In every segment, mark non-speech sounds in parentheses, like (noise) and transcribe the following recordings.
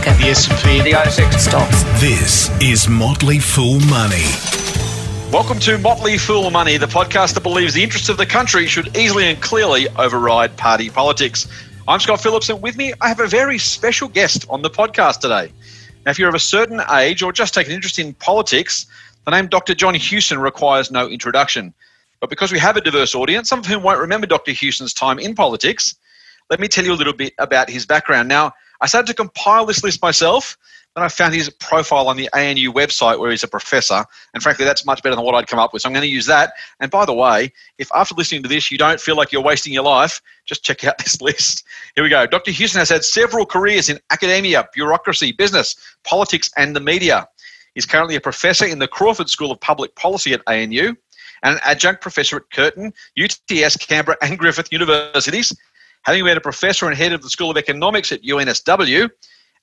market, the S&P, the ASX stocks. This is Motley Fool Money. Welcome to Motley Fool Money, the podcast that believes the interests of the country should easily and clearly override party politics. I'm Scott Phillips, and with me, I have a very special guest on the podcast today. Now, if you're of a certain age or just take an interest in politics, the name Dr. John Hewson requires no introduction. But because we have a diverse audience, some of whom won't remember Dr. Hewson's time in politics, let me tell you a little bit about his background. Now, I started to compile this list myself, then I found his profile on the ANU website where he's a professor, and frankly, that's much better than what I'd come up with. So I'm going to use that. And by the way, if after listening to this you don't feel like you're wasting your life, just check out (laughs) this list. Here we go. Dr. Hewson has had several careers in academia, bureaucracy, business, politics, and the media. He's currently a professor in the Crawford School of Public Policy at ANU and an adjunct professor at Curtin, UTS, Canberra, and Griffith Universities having been a professor and head of the School of Economics at UNSW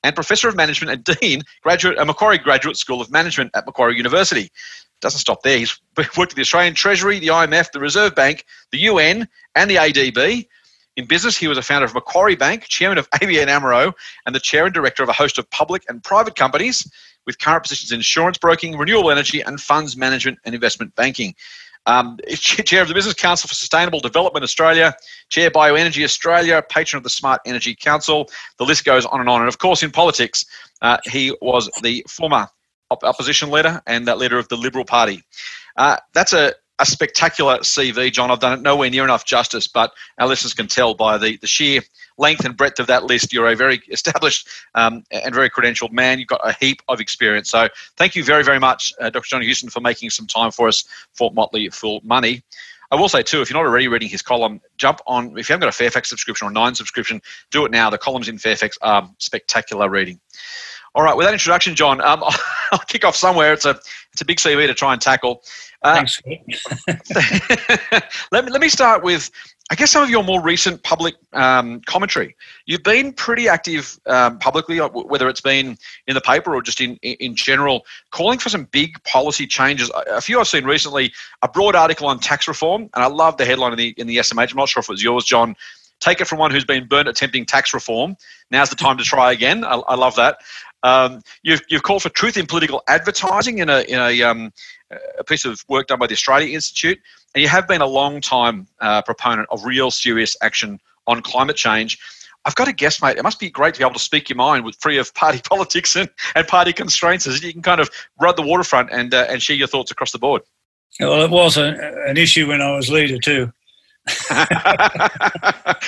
and professor of management and dean graduate at Macquarie Graduate School of Management at Macquarie University. Doesn't stop there. He's (laughs) worked at the Australian Treasury, the IMF, the Reserve Bank, the UN, and the ADB. In business, he was a founder of Macquarie Bank, chairman of (laughs) ABN AMRO, and the chair and director of a host of public and private companies with current positions in insurance broking, renewable energy, and funds management and investment banking. Um, chair of the Business Council for Sustainable Development Australia, Chair Bioenergy Australia, patron of the Smart Energy Council. The list goes on and on. And of course, in politics, uh, he was the former op- opposition leader and that leader of the Liberal Party. Uh, that's a, a spectacular CV, John. I've done it nowhere near enough justice, but our listeners can tell by the, the sheer length and breadth of that list, you're a very (laughs) established um, and very credentialed man. You've got a heap of experience. So thank you very, very much, uh, Dr. John Hewson, for making some time for us for Motley Fool Money. I will say too, if you're not already reading his column, jump on. If you haven't got a Fairfax subscription or Nine subscription, do it now. The columns in Fairfax are spectacular reading. All right, with that introduction, John, um, (laughs) I'll kick off somewhere. It's a it's a big CV to try and tackle. Uh, Thanks. (laughs) let me let me start with I guess some of your more recent public um, commentary. You've been pretty active um, publicly, whether it's been in the paper or just in, in general, calling for some big policy changes. A few I've seen recently, a broad article on tax reform, and I love the headline in the, in the SMH. I'm not sure if it was yours, John. Take it from one who's been burnt attempting tax reform. Now's the time to try again. I, I love that. Um, you've, you've called for truth in political advertising in a, in a, um, a piece of work done by the Australia Institute. And you have been a long time uh, proponent of real serious action on climate change. I've got to guess, mate, it must be great to be able to speak your mind with free of party (laughs) politics and, and party constraints as you can kind of ride the waterfront and, uh, and share your thoughts across the board. Well, it was a, an issue when I was leader too.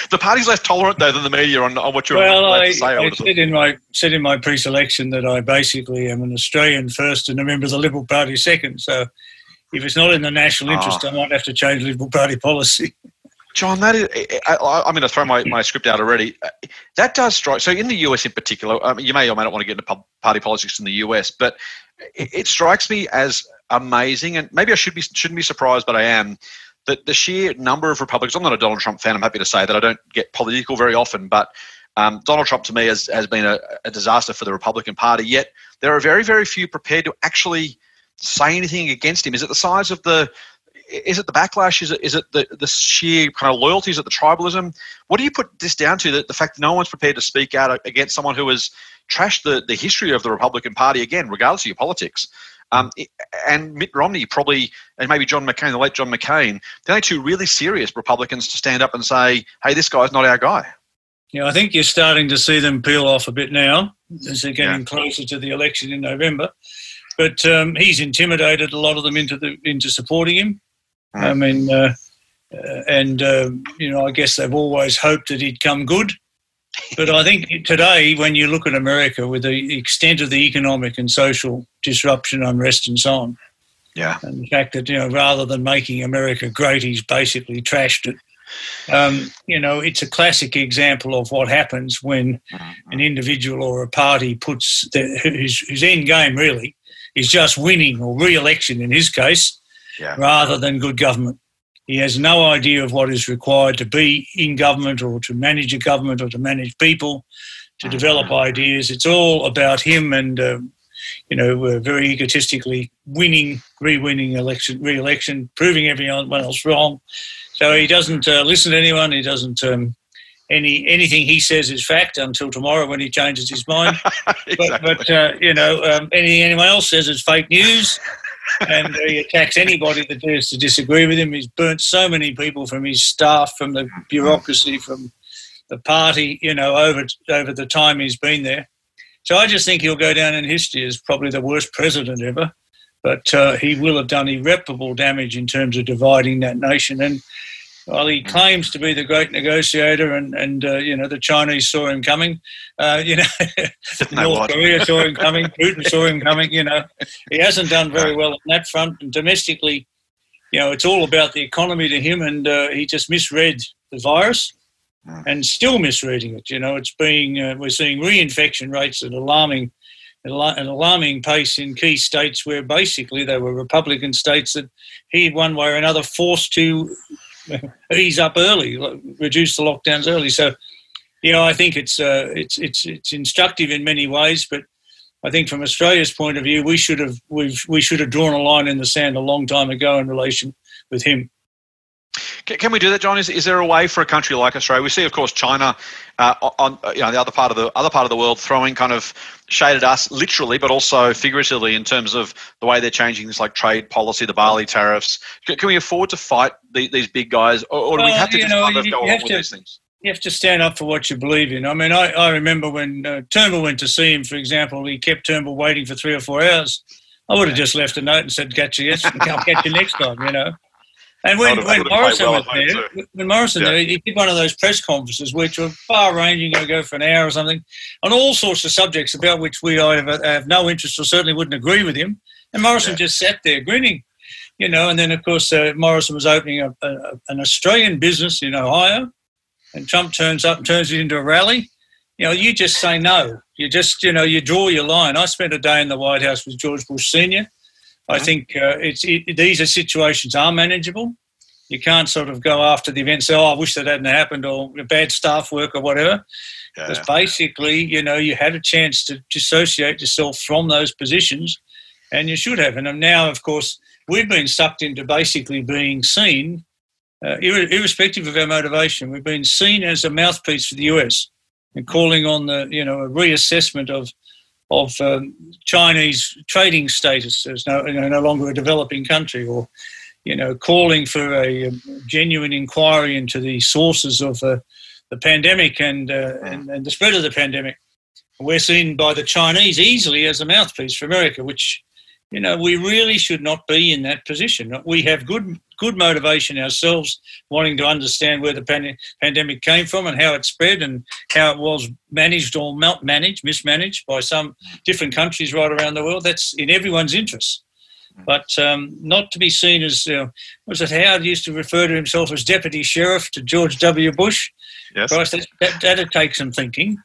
The party's less tolerant though than the media on, on what you're well, allowed I, to say. I, I said in my said in my pre-selection that I basically am an Australian first and a member of the Liberal Party second. So if it's not in the national interest, oh. I might have to change Liberal Party policy. (laughs) John, that is, I, am going to throw my, my script out already. Uh, that does strike. So, in the US in particular, I mean, you may or may not want to get into party politics in the US, but it, it strikes me as amazing, and maybe I should be shouldn't be surprised, but I am. That the sheer number of Republicans. I'm not a Donald Trump fan. I'm happy to say that I don't get political very often, but um, Donald Trump to me has, has been a, a disaster for the Republican Party. Yet there are very, very few prepared to actually say anything against him? Is it the size of the is it the backlash? Is it is it the, the sheer kind of loyalty? Is it the tribalism? What do you put this down to? The, the fact that no one's prepared to speak out against someone who has trashed the, the history of the Republican Party again, regardless of your politics. Um, and Mitt Romney probably, and maybe John McCain, the late John McCain, the only two really serious Republicans to stand up and say, "Hey, this guy's not our guy." Yeah, I think you're starting to see them peel off a bit now as they're getting yeah. closer to the election in November. But um, he's intimidated a lot of them into the into supporting him. Mm. I mean, uh, uh, and uh, you know, I guess they've always hoped that he'd come good. But I think today, when you look at America with the extent of the economic and social disruption, unrest, and so on, yeah, and the fact that you know, rather than making America great, he's basically trashed it. Um, you know, it's a classic example of what happens when mm-hmm. an individual or a party puts the, whose, whose end game really is just winning or re-election in his case, yeah. rather than good government. He has no idea of what is required to be in government or to manage a government or to manage people, to develop ideas. It's all about him and, uh, you know, uh, very egotistically winning, re-winning election, re-election, proving everyone else wrong. So he doesn't uh, listen to anyone. He doesn't um, any anything he says is fact until tomorrow when he changes his mind. exactly. (laughs) But, but uh, you know, um, anything anyone else says is fake news. And he attacks anybody that dares to disagree with him. He's burnt so many people from his staff, from the bureaucracy, from the party, you know, over over the time he's been there. So I just think he'll go down in history as probably the worst president ever. But uh, he will have done irreparable damage in terms of dividing that nation. And while he claims to be the great negotiator, and and uh, you know the Chinese saw him coming, uh, you know (laughs) (laughs) North? Korea saw him coming, Putin saw him coming. You know he hasn't done very well on that front, and domestically, you know it's all about the economy to him, and uh, he just misread the virus, and still misreading it. You know it's being uh, we're seeing reinfection rates at alarming an alarming pace in key states where basically they were Republican states that he, one way or another, forced to ease up early, reduce the lockdowns early. So, you know, I think it's uh, it's it's it's instructive in many ways, but I think from Australia's point of view, we should have we've we should have drawn a line in the sand a long time ago in relation with him. Can, can we do that, John? Is, is there a way for a country like Australia? We see, of course, China uh, on you know the other part of the other part of the world throwing kind of shade at us, literally, but also figuratively in terms of the way they're changing things like trade policy, the barley tariffs. Can, can we afford to fight the, these big guys, or, or do we have to just know, kind of go along with to- these things? You have to stand up for what you believe in. I mean, I, I remember when uh, Turnbull went to see him, for example, he kept Turnbull waiting for three or four hours. I would have just left a note and said, "Catch you, yes, I'll catch you next time," you know. And when, when that would've played Morrison well was there, when Morrison Yeah. there, he did one of those press conferences which were far-ranging, you know, go for an hour or something, on all sorts of subjects about which we either have no interest or certainly wouldn't agree with him. And Morrison Yeah. just sat there grinning, you know. And then, of course, uh, Morrison was opening a, a, an Australian business in Ohio, and Trump turns up and turns it into a rally. You know, you just say no. You just, you know, you draw your line. I spent a day in the White House with George Bush Senior. I think uh, it's it, these are situations are manageable. You can't sort of go after the event and say, "Oh, I wish that hadn't happened," or bad staff work or whatever. Yeah. Because basically, you know, you had a chance to dissociate yourself from those positions, and you should have. And now, of course, we've been sucked into basically being seen, uh, ir- irrespective of our motivation, we've been seen as a mouthpiece for the US and calling on the, you know, a reassessment of of um, Chinese trading status as no, you know, no longer a developing country, or you know, calling for a, um, genuine inquiry into the sources of uh, the pandemic and, uh, and and the spread of the pandemic. We're seen by the Chinese easily as a mouthpiece for America, which you know we really should not be in that position. We have good good motivation ourselves, wanting to understand where the pan- pandemic came from and how it spread and how it was managed or not managed, mismanaged by some different countries right around the world. That's in everyone's interest. But um, not to be seen as, uh, was it Howard used to refer to himself as deputy sheriff to George W. Bush? Yes. Christ, that, that, that'd take some thinking.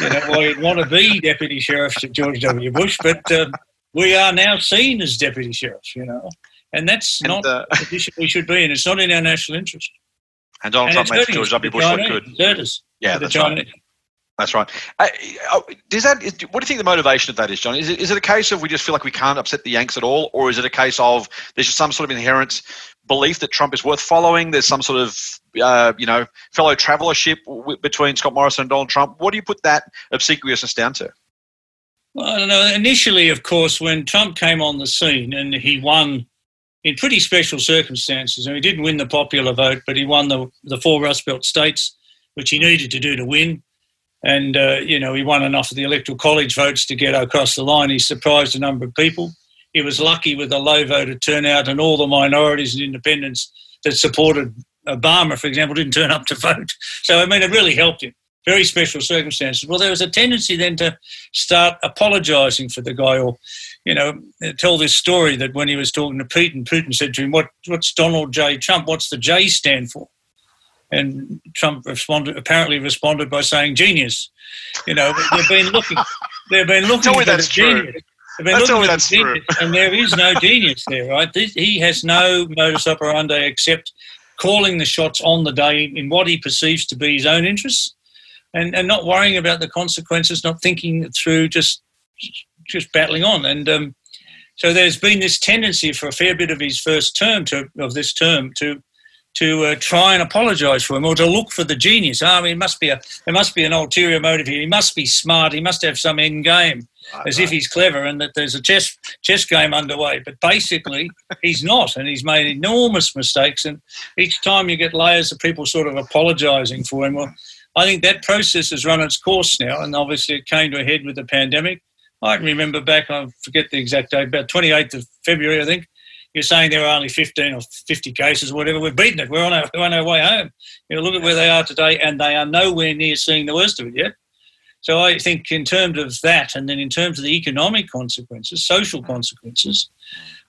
You know, why you'd want to be deputy sheriff to George W. Bush, but um, we are now seen as deputy sheriffs, you know, and that's And, not uh, the position we should be in. It's not in our national interest. and Donald And Trump hurting George W. Bush look good. It's hurt us Yeah, that's right. That's right. Uh, oh, does that? Is, what do you think the motivation of that is, John? Is it, is it a case of we just feel like we can't upset the Yanks at all, or is it a case of there's just some sort of inherent belief that Trump is worth following? There's some sort of uh, you know fellow travelership w- between Scott Morrison and Donald Trump. What do you put that obsequiousness down to? Well, I don't know. Initially, of course, when Trump came on the scene and he won in pretty special circumstances, and he didn't win the popular vote, but he won the, the four Rust Belt states, which he needed to do to win. And, uh, you know, he won enough of the Electoral College votes to get across the line. He surprised a number of people. He was lucky with a low voter turnout, and all the minorities and independents that supported Obama, for example, didn't turn up to vote. So, I mean, it really helped him. Very special circumstances. Well, there was a tendency then to start apologising for the guy or, you know, tell this story that when he was talking to Putin, Putin said to him, what, What's Donald J. Trump? What's the J stand for? And Trump responded, apparently responded by saying genius. You know, they've been looking, they've been looking (laughs) Tell me for that's the true. genius. Looking me that's genius, and there is no (laughs) genius there, right? He has no modus operandi except calling the shots on the day in what he perceives to be his own interests, and, and not worrying about the consequences, not thinking through, just just battling on. And um, so there's been this tendency for a fair bit of his first term to of this term to to uh, try and apologise for him or to look for the genius. I mean, must be a there must be an ulterior motive here. He must be smart. He must have some end game, as if he's clever and that there's a chess chess game underway. But basically, (laughs) he's not, and he's made enormous mistakes. And each time you get layers of people sort of apologising for him, well, I think that process has run its course now, and obviously it came to a head with the pandemic. I can remember back, I forget the exact date, about 28th of February, I think. You're saying there are only 15 or 50 cases or whatever. We've beaten it. We're on our, we're on our way home. You know, look at where they are today, and they are nowhere near seeing the worst of it yet. So I think, in terms of that, and then in terms of the economic consequences, social consequences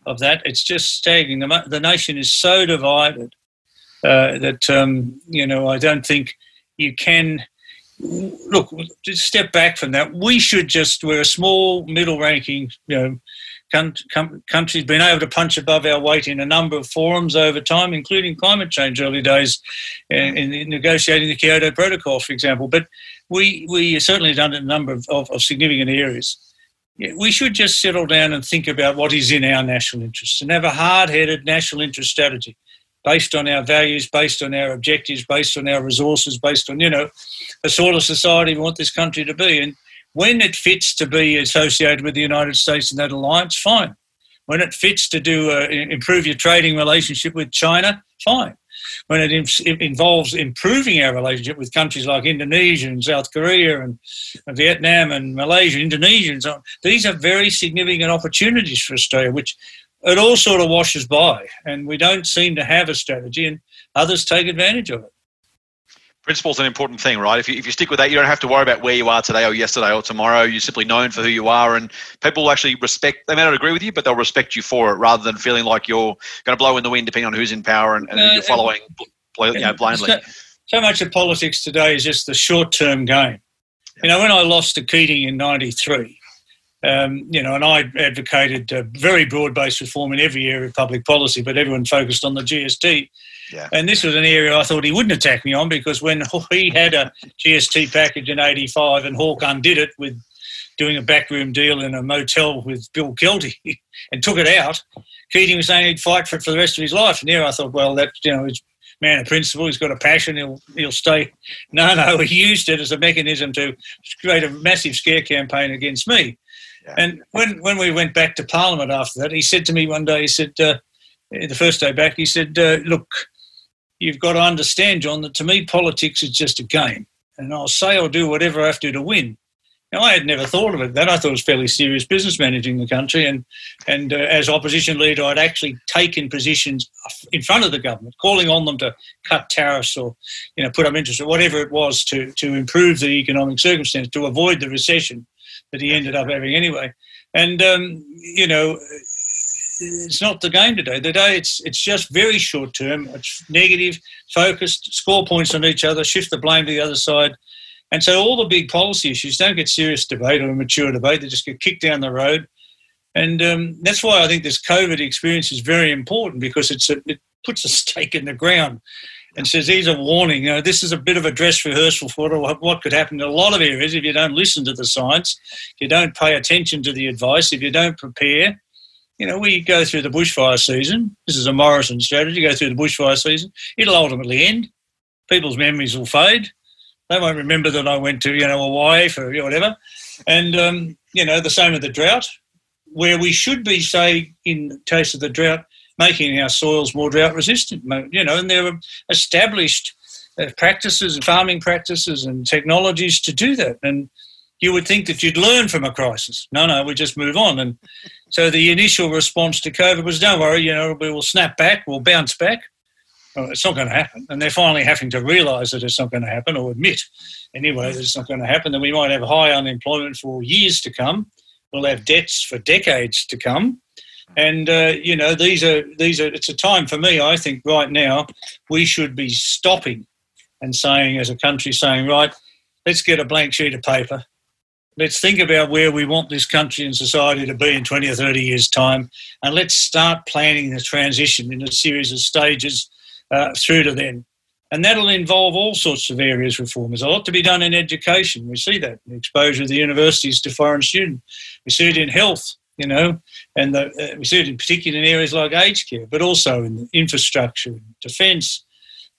of that, it's just staggering. The, the nation is so divided uh, that um, you know I don't think you can look, just step back from that. We should just, we're a small, middle ranking, you know, country's been able to punch above our weight in a number of forums over time, including climate change early days uh, hmm. in, in negotiating the Kyoto Protocol, for example. But we, we certainly done a number of, of, of significant areas. We should just settle down and think about what is in our national interest and have a hard headed national interest strategy based on our values, based on our objectives, based on our resources, based on, you know, the sort of society we want this country to be. And when it fits to be associated with the United States and that alliance, fine. When it fits to do uh, improve your trading relationship with China, fine. When it, it, involves improving our relationship with countries like Indonesia and South Korea and, and Vietnam and Malaysia, Indonesia and so on, these are very significant opportunities for Australia, which it all sort of washes by, and we don't seem to have a strategy, and others take advantage of it. Principle's an important thing, right? If you, if you stick with that, you don't have to worry about where you are today or yesterday or tomorrow. You're simply known for who you are, and people will actually respect. They may not agree with you, but they'll respect you for it, rather than feeling like you're going to blow in the wind, depending on who's in power and, and uh, you're following you know, blindly. So, so much of politics today is just the short-term game. You know, when I lost to Keating in '93, um, you know, and I advocated uh, very broad-based reform in every area of public policy, but everyone focused on the GST. Yeah. And this was an area I thought he wouldn't attack me on because when (laughs) he had a GST package in '85 and Hawke undid it with doing a backroom deal in a motel with Bill Kelty (laughs) and took it out, Keating was saying he'd fight for it for the rest of his life. And here I thought, well, that you know, he's man of principle. He's got a passion. He'll he'll stay. No, no, he used it as a mechanism to create a massive scare campaign against me. And when, when we went back to Parliament after that, he said to me one day, he said, uh, the first day back, he said, uh, look, you've got to understand, John, that to me politics is just a game. And I'll say or do whatever I have to to win. Now, I had never thought of it that. I thought it was fairly serious business managing the country. And, and uh, as opposition leader, I'd actually taken positions in front of the government, calling on them to cut tariffs or you know, put up interest or whatever it was to, to improve the economic circumstance, to avoid the recession that he ended up having anyway. And um, you know, it's not the game today. Today, it's it's just very short term. It's negative, focused, score points on each other, shift the blame to the other side, and so all the big policy issues don't get serious debate or mature debate. They just get kicked down the road, and um, that's why I think this COVID experience is very important because it's a, it puts a stake in the ground and says, here's a warning. You know, this is a bit of a dress rehearsal for what could happen in a lot of areas if you don't listen to the science, if you don't pay attention to the advice, if you don't prepare. You know, we go through the bushfire season. This is a Morrison strategy. Go through the bushfire season. It'll ultimately end. People's memories will fade. They won't remember that I went to, you know, Hawaii for whatever. And, um, you know, the same with the drought, where we should be, say, in case of the drought, making our soils more drought resistant. You know, and there are established uh, practices, farming practices, and technologies to do that. And you would think that you'd learn from a crisis. No, no, we just move on. And so the initial response to COVID was, "Don't worry, you know, we will snap back, we'll bounce back." Well, it's not going to happen, and they're finally having to realise that it's not going to happen, or admit anyway that it's not going to happen. That we might have high unemployment for years to come. We'll have debts for decades to come and uh, you know, these are these are. It's a time for me. I think right now we should be stopping and saying, as a country, saying, right, let's get a blank sheet of paper. Let's think about where we want this country and society to be in 20 or 30 years' time, and let's start planning the transition in a series of stages uh, through to then. And that'll involve all sorts of areas reform. There's a lot to be done in education. We see that, the exposure of the universities to foreign students. We see it in health you know, and the, uh, we see it in particular in areas like aged care, but also in infrastructure, defence,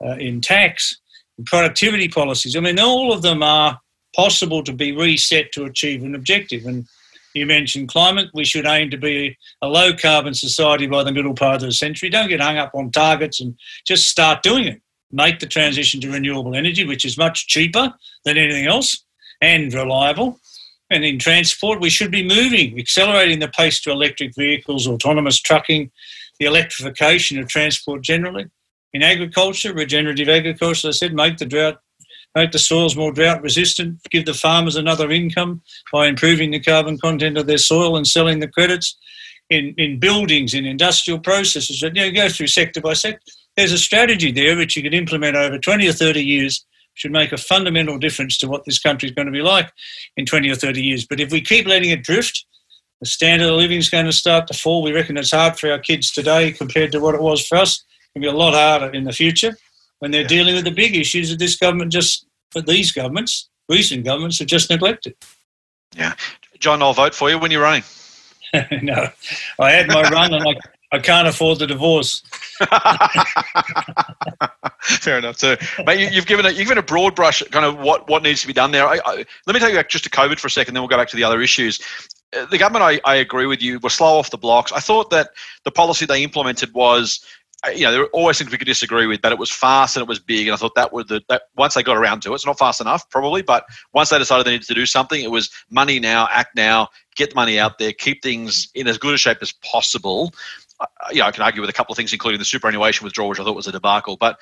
uh, in tax, in productivity policies. I mean, all of them are possible to be reset to achieve an objective. And you mentioned climate. We should aim to be a low carbon society by the middle part of the century. Don't get hung up on targets and just start doing it. Make the transition to renewable energy, which is much cheaper than anything else and reliable. And in transport, we should be moving, accelerating the pace to electric vehicles, autonomous trucking, the electrification of transport generally. In agriculture, regenerative agriculture, I said, make the drought make the soils more drought resistant, give the farmers another income by improving the carbon content of their soil and selling the credits. In, in buildings, in industrial processes, you know, go through sector by sector. There's a strategy there which you could implement over 20 or 30 years, should make a fundamental difference to what this country is going to be like in 20 or 30 years. But if we keep letting it drift, the standard of living is going to start to fall. We reckon it's hard for our kids today compared to what it was for us. It can be a lot harder in the future when they're dealing with the big issues that this government just, for these governments, recent governments, have just neglected. Yeah. John, I'll vote for you when you're running. (laughs) no, I had my run and I, (laughs) I can't afford the divorce. (laughs) Fair enough too, mate. You, have given a you've given a broad brush kind of what, what needs to be done there. I, I, let me take you back just to COVID for a second, then we'll go back to the other issues. Uh, the government, I, I agree with you, were slow off the blocks. I thought that the policy they implemented was you know, there were always things we could disagree with, but it was fast and it was big. And I thought that would the that once they got around to it, it's not fast enough probably, but once they decided they needed to do something, it was money now, act now, get the money out there, keep things in as good a shape as possible. Uh, yeah, I can argue with a couple of things, including the superannuation withdrawal, which I thought was a debacle, but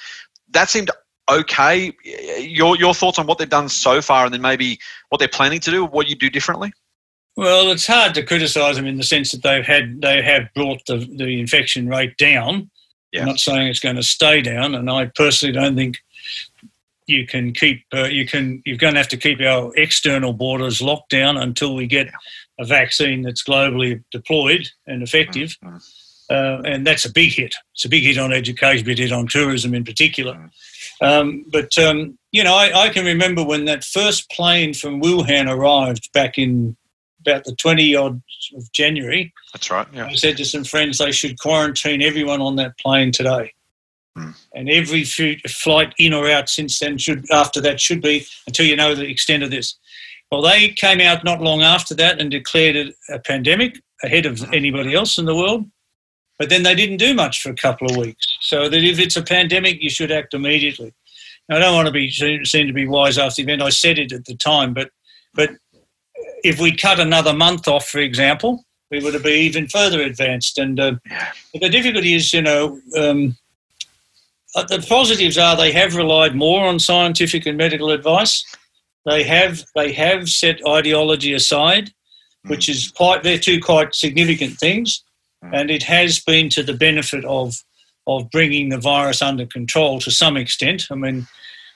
that seemed okay. Your your thoughts on what they've done so far, and then maybe what they're planning to do, what you do differently? Well, it's hard to criticise them in the sense that they've had they have brought the, the infection rate down yeah. I'm not saying it's going to stay down, and I personally don't think you can keep uh, you can you're going to have to keep our external borders locked down until we get a vaccine that's globally deployed and effective. Mm-hmm. Uh, and that's a big hit. It's a big hit on education, big hit on tourism in particular. Mm-hmm. Um, but um, you know, I, I, can remember when that first plane from Wuhan arrived back in about the 20 odd of January. That's right. Yeah. I said to some friends they should quarantine everyone on that plane today. Hmm. And every flight in or out since then should after that should be until you know the extent of this. Well, they came out not long after that and declared it a pandemic ahead of hmm. anybody else in the world. But then they didn't do much for a couple of weeks. So that if it's a pandemic, you should act immediately. Now, I don't want to be seen to be wise after the event. I said it at the time, but but if we cut another month off, for example, we would have been even further advanced. And uh, the difficulty is, you know, um, uh, the positives are they have relied more on scientific and medical advice. They have they have set ideology aside, which mm. is quite they're two quite significant things. Mm. and it has been to the benefit of of bringing the virus under control to some extent. I mean,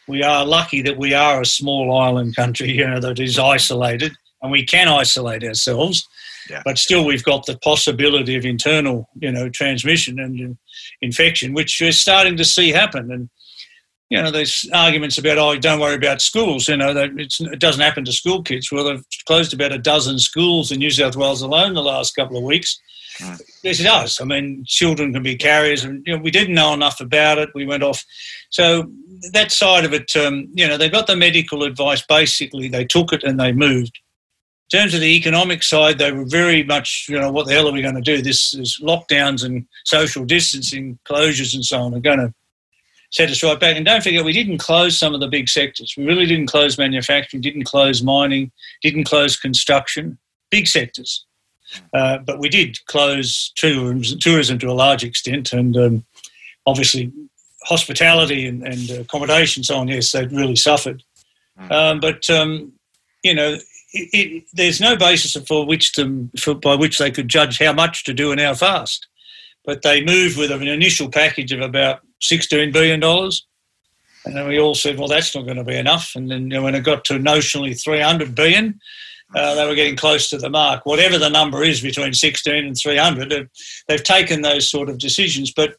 we are lucky that we are a small island country, you know, that is isolated and we can isolate ourselves. Yeah. But still, we've got the possibility of internal, you know, transmission and uh, infection, which we're starting to see happen. And you know, there's arguments about, oh, don't worry about schools. You know, it doesn't happen to school kids. Well, they've closed about a dozen schools in New South Wales alone the last couple of weeks. Mm. Yes, it does. I mean, children can be carriers, and you know, we didn't know enough about it. We went off. So that side of it, um, you know, they got the medical advice. Basically, they took it and they moved In terms of the economic side, they were very much, you know, what the hell are we going to do? This is lockdowns and social distancing, closures and so on are going to set us right back. And don't forget, we didn't close some of the big sectors. We really didn't close manufacturing, didn't close mining, didn't close construction, big sectors. Uh, but we did close tourism, tourism to a large extent, and um, obviously hospitality and, and accommodation, and so on. Yes, they really suffered. Mm. Um, but um, you know, it, it, there's no basis for which to, for, by which they could judge how much to do and how fast. But they moved with an initial package of about $16 billion. And then we all said, well, that's not going to be enough. And then you know, when it got to notionally 300 billion, uh, they were getting close to the mark. Whatever the number is between 16 and 300, they've, they've taken those sort of decisions. But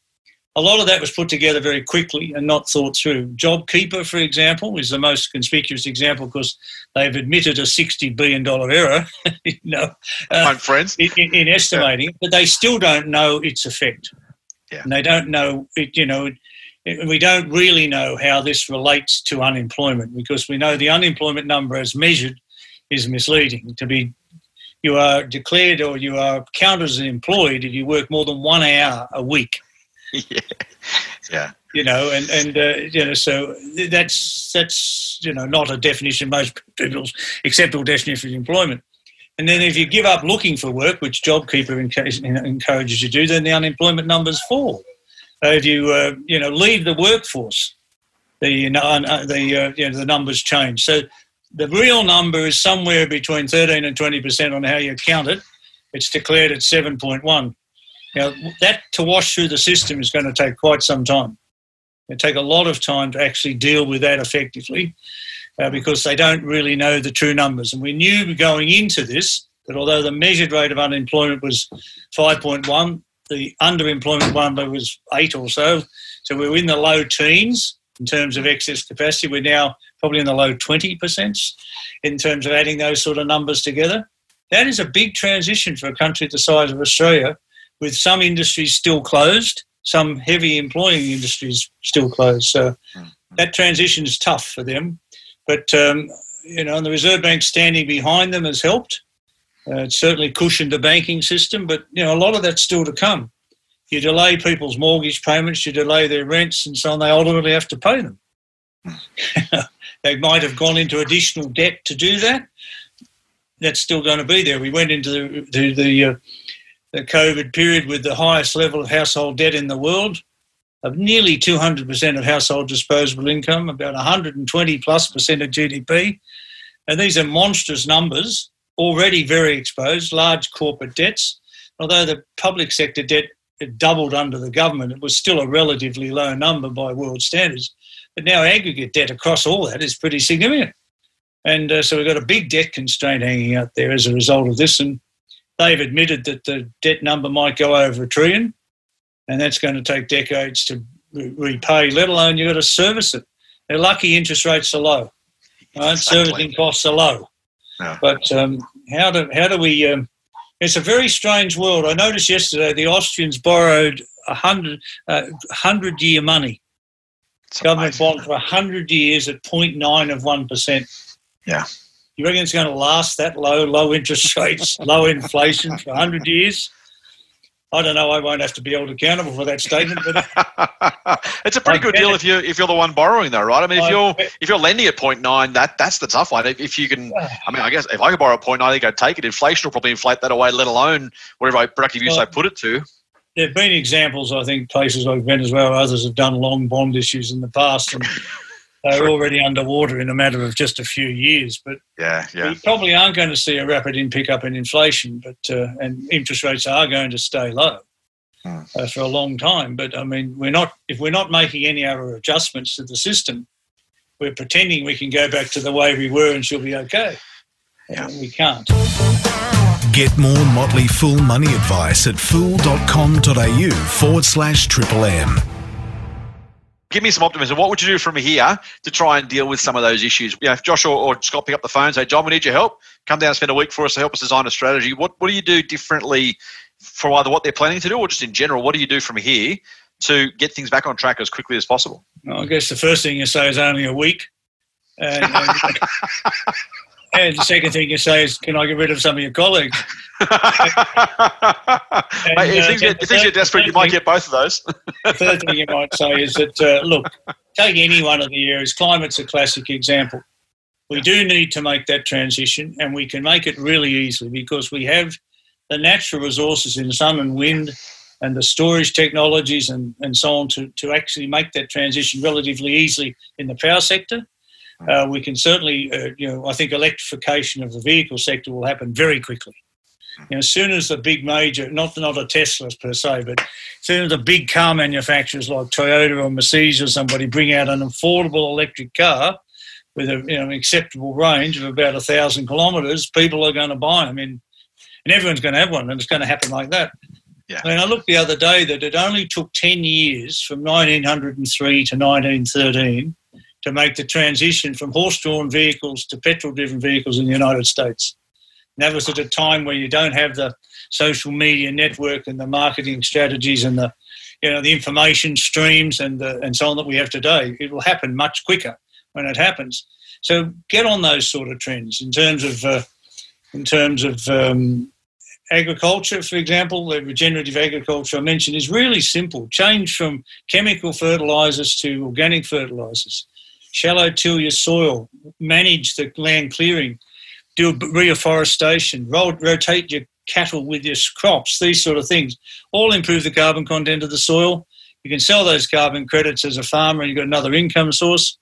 a lot of that was put together very quickly and not thought through. JobKeeper, for example, is the most conspicuous example because they've admitted a $60 billion error, (laughs) you know, uh, friends. In, in estimating, yeah. but they still don't know its effect. Yeah. And they don't know, it, you know, we don't really know how this relates to unemployment because we know the unemployment number as measured is misleading. To be, you are declared or you are counted as employed if you work more than one hour a week. (laughs) yeah. Yeah. You know, and and uh, you know, so that's that's you know not a definition most people's acceptable definition of employment. And then if you give up looking for work, which JobKeeper encourages you to do, then the unemployment numbers fall. if you uh, you know leave the workforce, the you uh, the uh, you know, the numbers change. So the real number is somewhere between 13 and 20 percent on how you count it. It's declared at 7.1. Now that to wash through the system is going to take quite some time. It take a lot of time to actually deal with that effectively uh, because they don't really know the true numbers. And we knew going into this that although the measured rate of unemployment was 5.1, the underemployment number was 8 or so. So we were in the low teens in terms of excess capacity. We're now probably in the low 20% in terms of adding those sort of numbers together. That is a big transition for a country the size of Australia, with some industries still closed, some heavy employing industries still closed. So hmm. that transition is tough for them. But um, you know, and the Reserve Bank standing behind them has helped. Uh, it's certainly cushioned the banking system, but you know, a lot of that's still to come. You delay people's mortgage payments, you delay their rents, and so on. They ultimately have to pay them. (laughs) they might have gone into additional debt to do that. That's still going to be there. We went into the the, the, uh, the COVID period with the highest level of household debt in the world of nearly 200% of household disposable income, about 120 plus percent of GDP. And these are monstrous numbers, already very exposed, large corporate debts. Although the public sector debt doubled under the government, it was still a relatively low number by world standards. But now aggregate debt across all that is pretty significant. And uh, so we've got a big debt constraint hanging out there as a result of this. And they've admitted that the debt number might go over a trillion and that's going to take decades to repay, let alone you've got to service it. They're lucky interest rates are low. Right? Exactly. Servicing costs are low. Yeah. But um, how do how do we? Um, it's a very strange world. I noticed yesterday the Austrians borrowed a hundred uh, hundred year money, it's government amazing. bond for hundred years at 0.9 of one percent. Yeah. You reckon it's going to last that low, low interest (laughs) rates, low inflation for hundred years? I don't know. I won't have to be held accountable for that statement. But (laughs) it's a pretty good deal if you if you're the one borrowing, though, right? I mean, if you're if you're lending at 0.9, that that's the tough one. If, if you can, I mean, I guess if I could borrow at 0.9, I think I'd take it. Inflation will probably inflate that away, let alone whatever productive use well, I put it to. There have been examples, I think, places like Venezuela, others have done long bond issues in the past, and they're already underwater in a matter of just a few years. But yeah, yeah. we probably aren't going to see a rapid in pickup in inflation, but uh, and interest rates are going to stay low hmm. uh, for a long time. But I mean, we're not if we're not making any other adjustments to the system, we're pretending we can go back to the way we were and she'll be okay. Yeah. we can't. Get more Motley Fool money advice at fool.com.au forward slash triple M give me some optimism. What would you do from here to try and deal with some of those issues? You know, if Josh or, or Scott pick up the phone and say, John, we need your help. Come down and spend a week for us to help us design a strategy. What, what do you do differently for either what they're planning to do or just in general? What do you do from here to get things back on track as quickly as possible? Well, I guess the first thing you say is only a week. And, (laughs) and, and the second thing you say is, can I get rid of some of your colleagues? (laughs) and, Mate, if, uh, things, get, if things get desperate, you might get both of those. the third thing you might say is that, uh, look, take any one of the areas, climate's a classic example. We do need to make that transition, and we can make it really easily because we have the natural resources in sun and wind and the storage technologies and, and so on to, to actually make that transition relatively easily in the power sector. Uh, we can certainly, uh, you know, I think electrification of the vehicle sector will happen very quickly. You know, as soon as the big major, not not a Tesla per se, but as soon as the big car manufacturers like Toyota or Mercedes or somebody bring out an affordable electric car with a you know acceptable range of about a thousand kilometres, people are going to buy them, and and everyone's going to have one, and it's going to happen like that. Yeah. I mean, I looked the other day that it only took ten years from 1903 to 1913 to make the transition from horse-drawn vehicles to petrol-driven vehicles in the United States. And that was at a time where you don't have the social media network and the marketing strategies and the you know, the information streams and the, and so on that we have today. It will happen much quicker when it happens. So get on those sort of trends in terms of uh, in terms of um, agriculture, for example, the regenerative agriculture I mentioned is really simple. Change from chemical fertilizers to organic fertilizers. Shallow till your soil, manage the land clearing, do reforestation, rotate your cattle with your crops, these sort of things, all improve the carbon content of the soil. You can sell those carbon credits as a farmer and you've got another income source.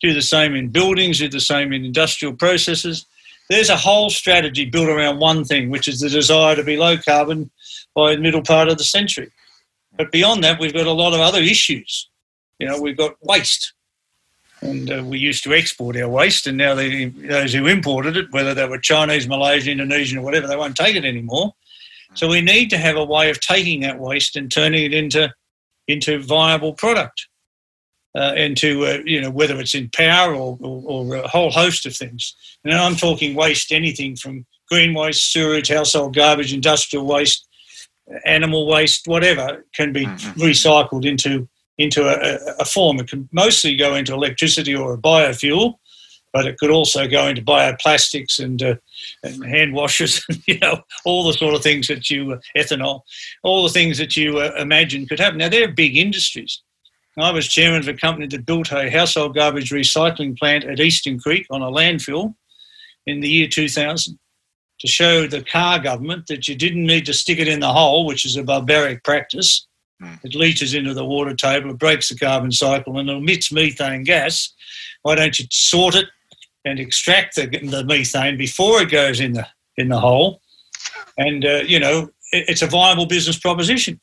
Do the same in buildings, do the same in industrial processes. There's a whole strategy built around one thing, which is the desire to be low carbon by the middle part of the century. But beyond that, we've got a lot of other issues. You know, we've got waste. And uh, we used to export our waste, and now they, those who imported it, whether they were Chinese, Malaysian, Indonesian, or whatever, they won't take it anymore. So we need to have a way of taking that waste and turning it into into viable product uh, into uh, you know whether it's in power or, or, or, a whole host of things. And I'm talking waste, anything from green waste, sewage, household garbage, industrial waste, animal waste, whatever can be mm-hmm. recycled into into a, a, form. It can mostly go into electricity or a biofuel, but it could also go into bioplastics and, uh, and hand washers, (laughs) you know, all the sort of things that you, uh, ethanol, all the things that you uh, imagine could happen. Now, they're big industries. I was chairman of a company that built a household garbage recycling plant at Eastern Creek on a landfill in the year 2000 to show the Carr government that you didn't need to stick it in the hole, which is a barbaric practice. Mm. It leaches into the water table, it breaks the carbon cycle, and emits methane gas. Why don't you sort it and extract the, the methane before it goes in the in the hole? And uh, you know, it, it's a viable business proposition.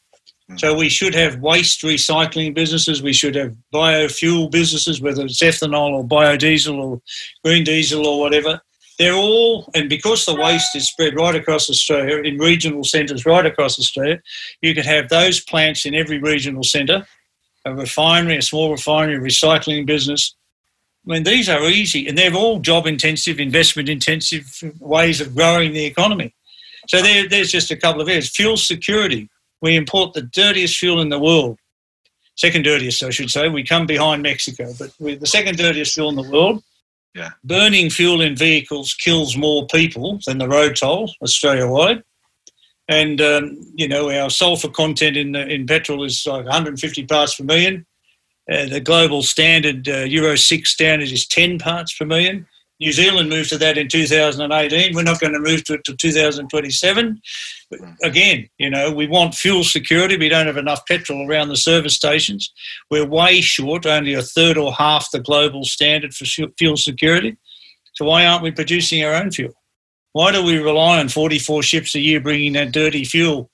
So we should have waste recycling businesses. We should have biofuel businesses, whether it's ethanol or biodiesel or green diesel or whatever. They're all, and because the waste is spread right across Australia in regional centres right across Australia, you could have those plants in every regional centre, a refinery, a small refinery, a recycling business. I mean, these are easy, and they're all job intensive, investment intensive ways of growing the economy. So there, there's just a couple of areas. Fuel security we import the dirtiest fuel in the world. Second dirtiest, I should say. We come behind Mexico, but we're the second dirtiest fuel in the world. Yeah. Burning fuel in vehicles kills more people than the road toll Australia wide. And, um, you know, our sulfur content in, the, in petrol is like 150 parts per million. Uh, the global standard, uh, Euro 6 standard, is 10 parts per million. New Zealand moved to that in 2018. We're not going to move to it till 2027. But again, you know, we want fuel security. We don't have enough petrol around the service stations. We're way short, only a third or half the global standard for fuel security. So why aren't we producing our own fuel? Why do we rely on 44 ships a year bringing that dirty fuel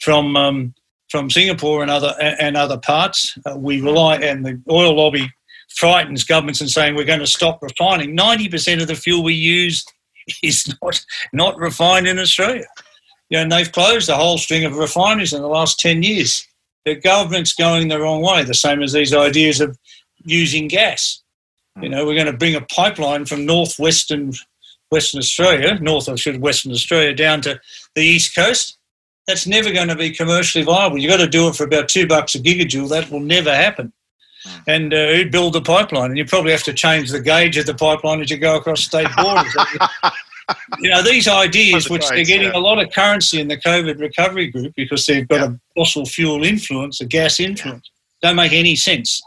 from um, from Singapore and other and other parts? Uh, we rely, and the oil lobby frightens governments and saying we're going to stop refining. 90% of the fuel we use (laughs) is not, not refined in Australia. You know, and they've closed a whole string of refineries in the last 10 years. The government's going the wrong way, the same as these ideas of using gas. Hmm. You know, we're going to bring a pipeline from northwestern Western Australia, north of Western Australia, down to the east coast. That's never going to be commercially viable. You've got to do it for about two bucks a gigajoule. That will never happen. Mm. and uh, who'd build the pipeline. And you probably have to change the gauge of the pipeline as you go across state borders. (laughs) you know, these ideas, which they're getting a lot of currency in the COVID recovery group because they've got yeah. a fossil fuel influence, a gas influence, don't make any sense.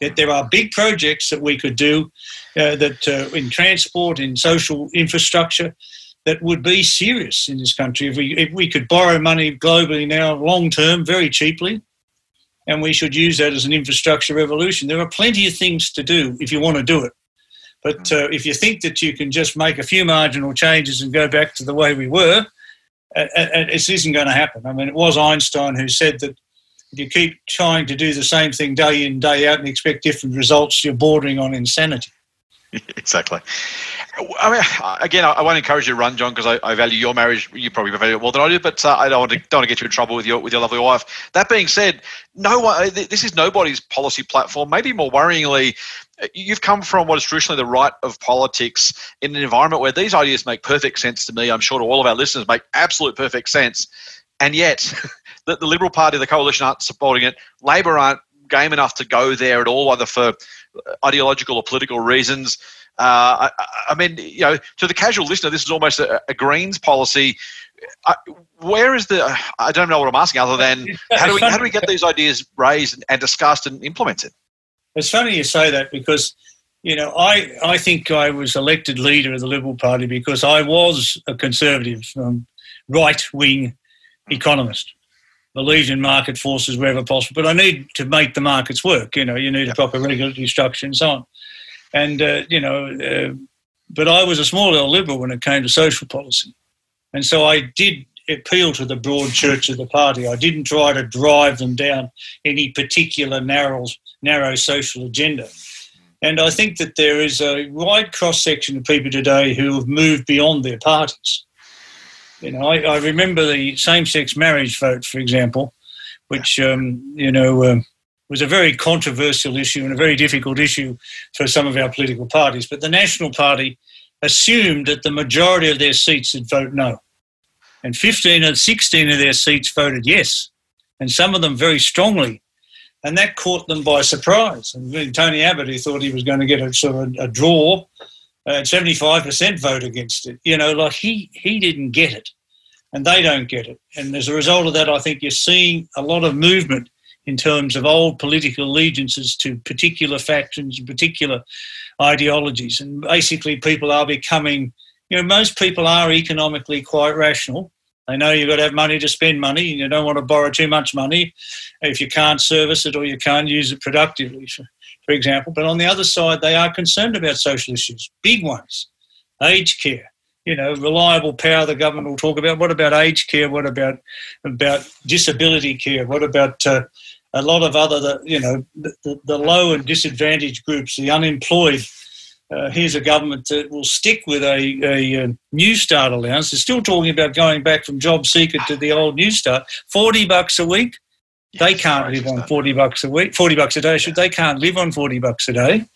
That there are big projects that we could do uh, that uh, in transport, in social infrastructure, that would be serious in this country if we if we could borrow money globally now long term very cheaply and we should use that as an infrastructure revolution. There are plenty of things to do if you want to do it. But mm. uh, if you think that you can just make a few marginal changes and go back to the way we were, uh, uh, uh, it isn't going to happen. I mean, it was Einstein who said that if you keep trying to do the same thing day in, day out and expect different results, you're bordering on insanity. (laughs) exactly. I mean, again, I won't encourage you to run, John, because I, I, value your marriage. You probably value it more than I do, but uh, I don't want to don't want to get you in trouble with your with your lovely wife. That being said, no one. Uh, this is nobody's policy platform. Maybe more worryingly, uh, you've come from what is traditionally the right of politics in an environment where these ideas make perfect sense to me. I'm sure to all of our listeners make absolute perfect sense, and yet (laughs) the, the Liberal Party, the coalition aren't supporting it. Labor aren't game enough to go there at all, either for ideological or political reasons. Uh, I, I, mean, you know, to the casual listener, this is almost a, a Greens policy. I, where is the? I don't know what I'm asking, other than how do we how do we get these ideas raised and, and discussed and implemented? It's funny you say that because you know I I think I was elected leader of the Liberal Party because I was a conservative, um, right wing economist believed in market forces wherever possible. But I need to make the markets work. You know, you need a proper regulatory structure and so on. And uh, you know, uh, but I was a small L liberal when it came to social policy, and so I did appeal to the broad church of the party. I didn't try to drive them down any particular narrow narrow social agenda. And I think that there is a wide cross section of people today who have moved beyond their parties. You know, I, I remember the same-sex marriage vote, for example, which um, you know uh, was a very controversial issue and a very difficult issue for some of our political parties. But the National Party assumed that the majority of their seats would vote no, and 15 or 16 of their seats voted yes, and some of them very strongly. And that caught them by surprise. And Tony Abbott, who thought he was going to get a sort of a draw, uh, 75% vote against it. You know, like he, he didn't get it and they don't get it. And as a result of that, I think you're seeing a lot of movement in terms of old political allegiances to particular factions and particular ideologies. And basically, people are becoming, you know, most people are economically quite rational. They know you've got to have money to spend money, and you don't want to borrow too much money if you can't service it or you can't use it productively, for, example. But on the other side, they are concerned about social issues, big ones, aged care, you know, reliable power the government will talk about. What about aged care? What about about disability care? What about uh, a lot of other, the, you know, the, the, low and disadvantaged groups, the unemployed? Uh, here's a government that will stick with a, a, a Newstart allowance. They're still talking about going back from job seeker to the old Newstart. 40 bucks a week. They can't live on 40 bucks a week, 40 bucks a day. Should they can't live on 40 bucks a day?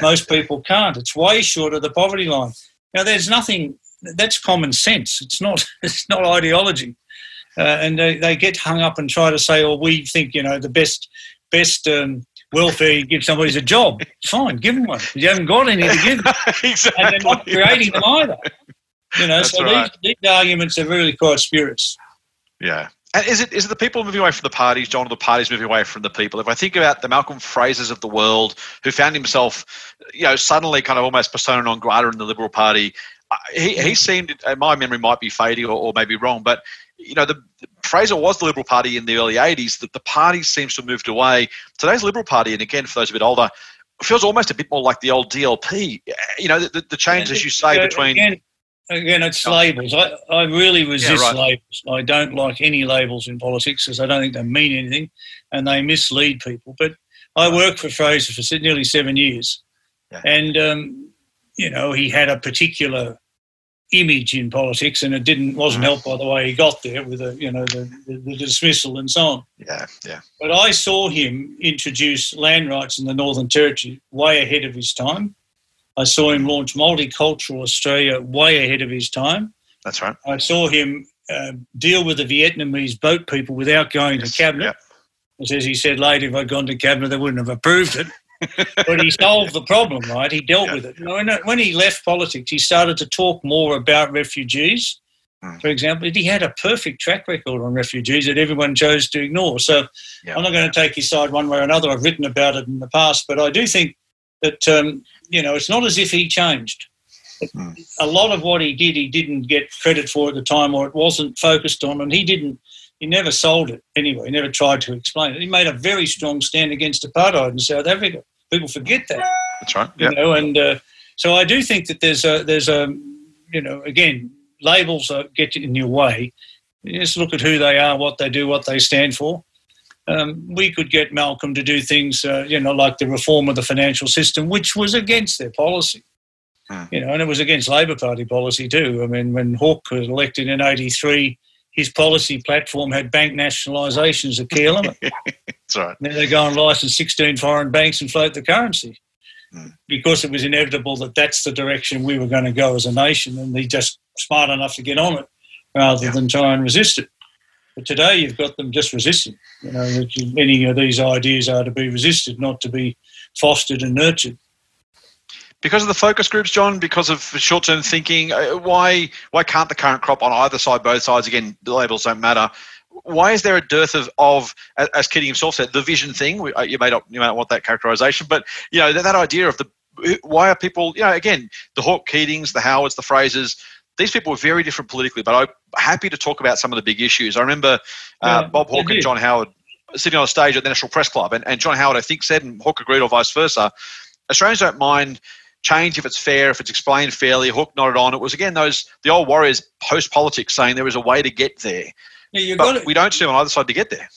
Most people can't. It's way short of the poverty line. Now, there's nothing that's common sense. It's not (laughs) it's not ideology. Uh, and they, they get hung up and try to say, "Oh, we think you know the best best um, welfare you give somebody a job." (laughs) Fine, give them one. You haven't got any to give, them. exactly. (laughs) and they're not creating them either. You know, That's so right. these, these arguments are really quite spurious. Yeah, and is it is it the people moving away from the parties, John, or the parties moving away from the people? If I think about the Malcolm Frasers of the world, who found himself, you know, suddenly kind of almost persona non grata in the Liberal Party, uh, he, he mm-hmm. seemed, uh, my memory might be fading or, or maybe wrong, but you know, the, Fraser was the Liberal Party in the early 80s. That the party seems to have moved away. Today's Liberal Party, and again, for those a bit older, feels almost a bit more like the old DLP. Uh, you know, the, the change, as you say, between. Again, again it's labels. I, I really resist yeah, right. labels. I don't like any labels in politics because I don't think they mean anything and they mislead people. But I worked for Fraser for nearly seven years. Yeah. And, um, you know, he had a particular image in politics, and it didn't wasn't helped by the way he got there with the you know the, the, the, dismissal and so on. Yeah, yeah. But I saw him introduce land rights in the Northern Territory way ahead of his time. I saw him launch multicultural Australia way ahead of his time. That's right. I saw him uh, deal with the Vietnamese boat people without going yes, to cabinet. Yep. As he said later, if I'd gone to cabinet, they wouldn't have approved it (laughs) but he solved the problem, right? He dealt yeah. with it. When, when he left politics, he started to talk more about refugees. Hmm. For example, he had a perfect track record on refugees that everyone chose to ignore. So yeah. I'm not going to take his side one way or another. I've written about it in the past, but I do think that um, you know it's not as if he changed. Mm. A lot of what he did, he didn't get credit for at the time, or it wasn't focused on, and he didn't. He never sold it anyway. He never tried to explain it. He made a very strong stand against apartheid in South Africa. People forget that. That's right. Yeah. You know, and uh, so I do think that there's a there's a you know again labels are, get in your way. You just look at who they are, what they do, what they stand for. Um, we could get Malcolm to do things, uh, you know, like the reform of the financial system, which was against their policy. Hmm. You know, and it was against Labor Party policy too. I mean, when Hawke was elected in '83, his policy platform had bank nationalisation as a key element. (laughs) That's right. Now they go and license 16 foreign banks and float the currency mm. because it was inevitable that that's the direction we were going to go as a nation, and they just smart enough to get on it rather yeah. than try and resist it. But today you've got them just resisting. You know, many of these ideas are to be resisted, not to be fostered and nurtured. Because of the focus groups, John, because of short-term thinking, uh, why why can't the current crop on either side, both sides, again, the labels don't matter. Why is there a dearth of, of as Keating himself said, the vision thing? Uh, you may not you may not want that characterization, but you know that, that idea of the why are people, you know, again, the Hawke Keatings, the Howards, the Frasers, these people were very different politically, but I'm happy to talk about some of the big issues. I remember uh, yeah, Bob Hawke and John Howard sitting on a stage at the National Press Club, and, and John Howard, I think, said, and Hawke agreed, or vice versa, Australians don't mind change if it's fair, if it's explained fairly. Hawke nodded on. It was, again, those the old warriors post politics saying there is a way to get there. Yeah, but we don't see on either side to get there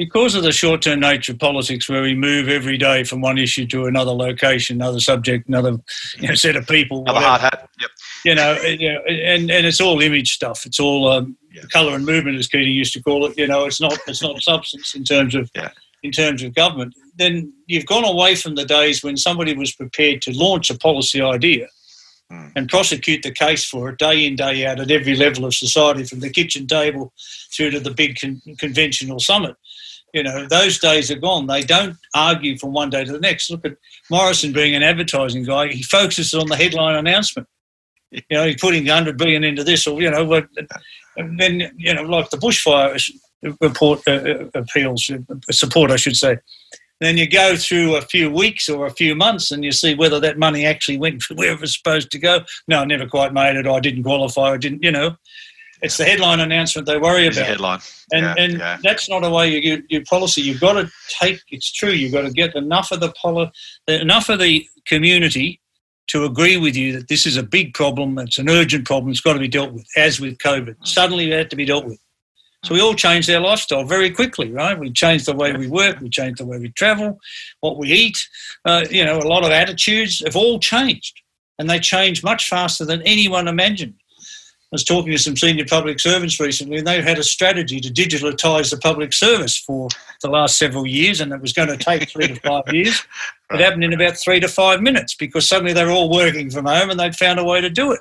because of the short term nature of politics, where we move every day from one issue to another location, another subject, another you know, set of people. Another hard hat. Yep. You know, and, and it's all image stuff. It's all um, yeah. colour and movement, as Keating used to call it. You know, it's not it's not substance in terms of yeah. in terms of government. Then you've gone away from the days when somebody was prepared to launch a policy idea hmm. and prosecute the case for it day in, day out at every level of society, from the kitchen table through to the big con- conventional summit. You know, those days are gone. They don't argue from one day to the next. Look at Morrison being an advertising guy. He focuses on the headline announcement. You know, he's putting 100 billion into this, or, you know, what, and then, you know, like the bushfire report uh, uh, appeals, uh, support, I should say. Then you go through a few weeks or a few months and you see whether that money actually went (laughs) where it was supposed to go. No, I never quite made it. I didn't qualify. I didn't, you know. It's the headline announcement they worry it's about. headline. And, yeah, and yeah. that's not a way you get your policy. You've got to take. It's true. You've got to get enough of the poli- enough of the community to agree with you that this is a big problem. It's an urgent problem. It's got to be dealt with. As with COVID, mm. suddenly it had to be dealt with. So we all changed our lifestyle very quickly, right? We changed the way we work, we changed the way we travel, what we eat. Uh, you know, a lot of attitudes have all changed, and they changed much faster than anyone imagined. I was talking to some senior public servants recently, and they had a strategy to digitalize the public service for the last several years, and it was going to take three to five (laughs) years. It happened in about three to five minutes because suddenly they were all working from home and they'd found a way to do it.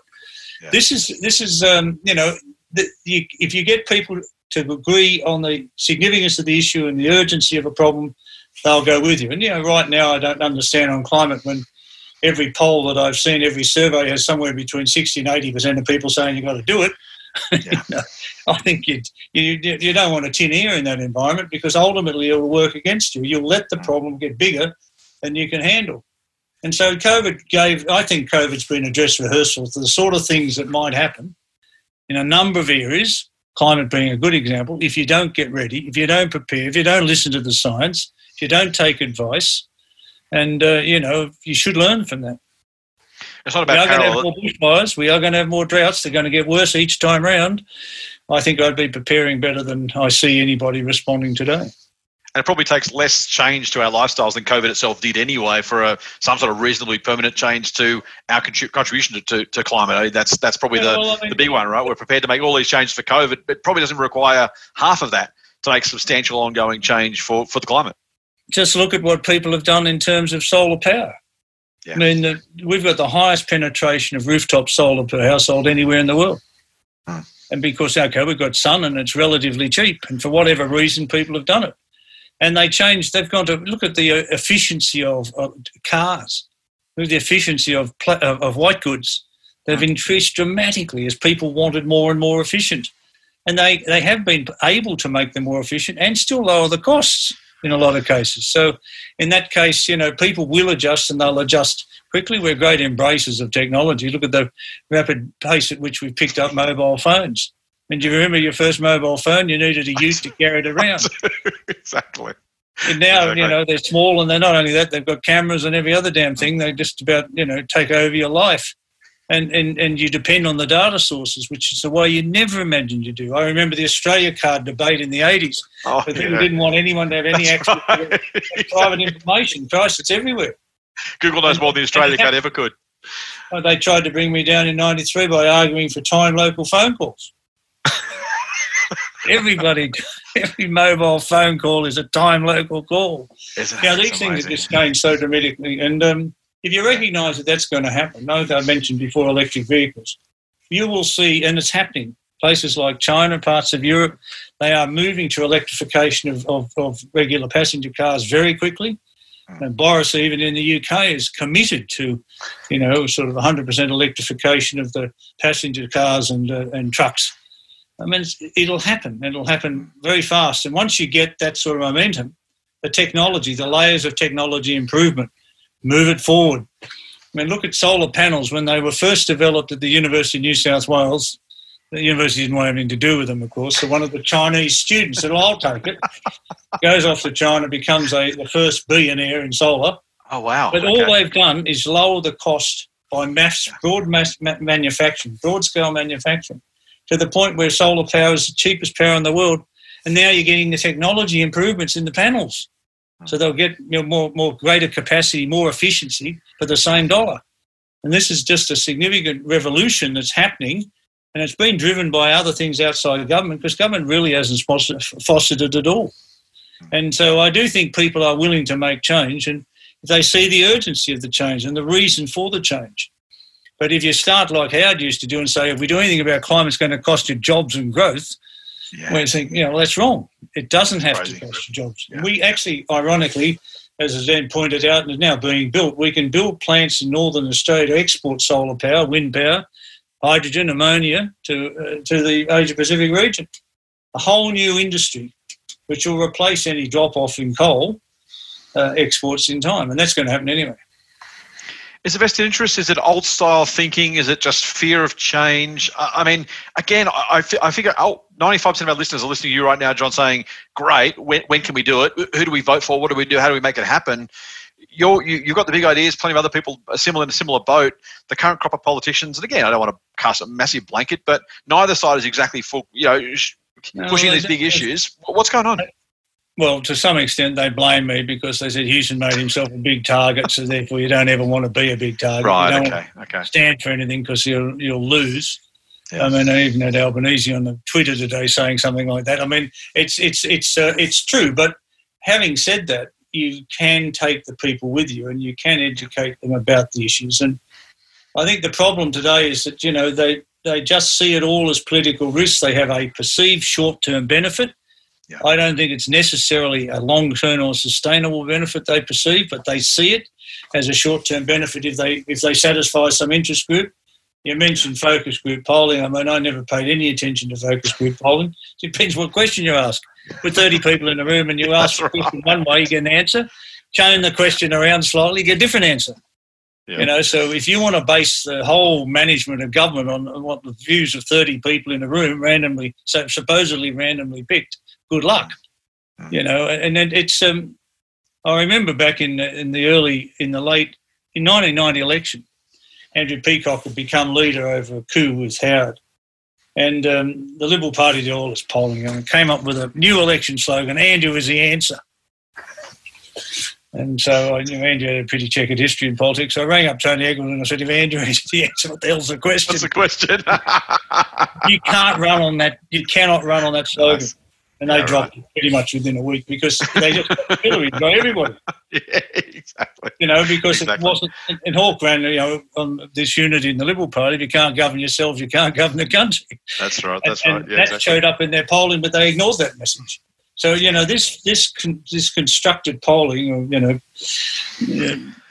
Yeah. This is this is um, you know the, you, if you get people to agree on the significance of the issue and the urgency of a problem, they'll go with you. And you know, right now I don't understand on climate when every poll that I've seen, every survey has somewhere between 60 and 80% of people saying you've got to do it. (laughs) Yeah. you know, I think you, you, you don't want a tin ear in that environment because ultimately it will work against you. You'll let the mm. problem get bigger than you can handle. And so COVID gave, I think COVID's been a dress rehearsal for the sort of things that might happen in a number of areas, climate being a good example. If you don't get ready, if you don't prepare, if you don't listen to the science, if you don't take advice, and uh, you know you should learn from that. It's not about we are going to have more bushfires. We are going to have more droughts. They're going to get worse each time round. I think I'd be preparing better than I see anybody responding today. And it probably takes less change to our lifestyles than COVID itself did anyway for a, some sort of reasonably permanent change to our contribution to, to, to climate. I mean, that's that's probably yeah, the, well, I mean, the big one, right? We're prepared to make all these changes for COVID, but it probably doesn't require half of that to make substantial ongoing change for, for the climate just look at what people have done in terms of solar power. Yeah. I mean, the, we've got the highest penetration of rooftop solar per household anywhere in the world. Hmm. And because, okay, we've got sun and it's relatively cheap. And for whatever reason, people have done it. And they changed, they've gone to look at the uh, efficiency of, of cars, the efficiency of, of, of white goods. They've hmm. increased dramatically as people wanted more and more efficient. And they, they have been able to make them more efficient and still lower the costs in a lot of cases. So in that case, you know, people will adjust and they'll adjust quickly. We're great embracers of technology. Look at the rapid pace at which we've picked up mobile phones. And do you remember your first mobile phone? You needed a ute to carry it (laughs) around. exactly. And now, exactly. you know, they're small and they're not only that, they've got cameras and every other damn thing. They just about, you know, take over your life and, and, and you depend on the data sources, which is the way you never imagined you do. I remember the Australia card debate in the 80s. Oh, but people yeah. didn't want anyone to have any That's access right. to (laughs) private information. Christ, it's everywhere. Google knows more than the Australia card ever could. They tried to bring me down in 93 by arguing for time local phone calls. (laughs) Everybody, every mobile phone call is a time local call. Now, these things have just changed so dramatically. And um, if you recognise that that's going to happen, like I mentioned before, electric vehicles, you will see, and it's happening, places like China, parts of Europe, they are moving to electrification of, of, of regular passenger cars very quickly. And Boris, even in the UK, is committed to, you know, sort of 100% electrification of the passenger cars and, uh, and trucks. I mean, it'll happen. It'll happen very fast. And once you get that sort of momentum, the technology, the layers of technology improvement, move it forward. I mean, look at solar panels when they were first developed at the University of New South Wales. The university didn't want anything to do with them, of course. So one of the Chinese students said, well, I'll take it. (laughs) Goes off to China, becomes a, the first billionaire in solar. Oh, wow. But okay. all they've done is lower the cost by mass, broad mass manufacturing, broad scale manufacturing, to the point where solar power is the cheapest power in the world. And now you're getting the technology improvements in the panels. So they'll get you know, more, more greater capacity, more efficiency for the same dollar. And this is just a significant revolution that's happening. And it's been driven by other things outside government because government really hasn't fostered it at all. And so I do think people are willing to make change and they see the urgency of the change and the reason for the change. But if you start like Howard used to do and say, if we do anything about climate, it's going to cost you jobs and growth, yeah. Where you think, you know, well, that's wrong. It doesn't have to cost jobs. Yeah. We actually, ironically, as Azan pointed out and is now being built, we can build plants in northern Australia to export solar power, wind power, hydrogen, ammonia to, uh, to the Asia Pacific region. A whole new industry which will replace any drop off in coal uh, exports in time. And that's going to happen anyway. Is it vested interest? Is it old style thinking? Is it just fear of change? I mean, again, I, I figure oh, 95% of our listeners are listening to you right now, John, saying, great, when, when can we do it? Who do we vote for? What do we do? How do we make it happen? You're, you, you've got the big ideas. Plenty of other people are similar in a similar boat. The current crop of politicians, and again, I don't want to cast a massive blanket, but neither side is exactly full, you know, pushing no, these big issues. What's going on? Well, to some extent, they blame me because they said Hewson made himself a big target, so therefore you don't ever want to be a big target. Right. okay. Okay. Stand for anything because you'll you'll lose. Yes. I mean, I even had Albanese on the Twitter today saying something like that. I mean, it's it's it's uh, it's true. But having said that, you can take the people with you and you can educate them about the issues. And I think the problem today is that you know they they just see it all as political risks. They have a perceived short term benefit yeah. I don't think it's necessarily a long term or sustainable benefit they perceive, but they see it as a short term benefit if they if they satisfy some interest group. You mentioned focus group polling. I mean, I never paid any attention to focus group polling. It (laughs) depends what question you ask. With 30 people in the room and you (laughs) ask question one way, you get an answer. Change the question around slightly, you get a different answer. Yeah. You know, so if you want to base the whole management of government on, on what the views of 30 people in a room randomly, so supposedly randomly picked, good luck. Mm. You know, and it's um, I remember back in the, in the early in the late in 1990 election, Andrew Peacock had become leader over a coup with Howard. And um, the Liberal Party did all this polling and came up with a new election slogan Andrew is the answer. And so I knew Andrew had a pretty checkered history in politics. So I rang up Tony Eggleton and I said, if Andrew is the answer, what the hell's the question? What's the question? (laughs) you can't run on that. You cannot run on that slogan. Nice and they yeah, dropped right. pretty much within a week because they just Hillary by everybody. (laughs) Yeah, exactly. You know, because exactly. it wasn't. And Hawke ran, you know, on this unity in the Liberal Party. If you can't govern yourselves, you can't govern the country. That's right. That's and, right. Yeah, that exactly. showed up in their polling, but they ignored that message. So you know, this this this constructed polling, you know,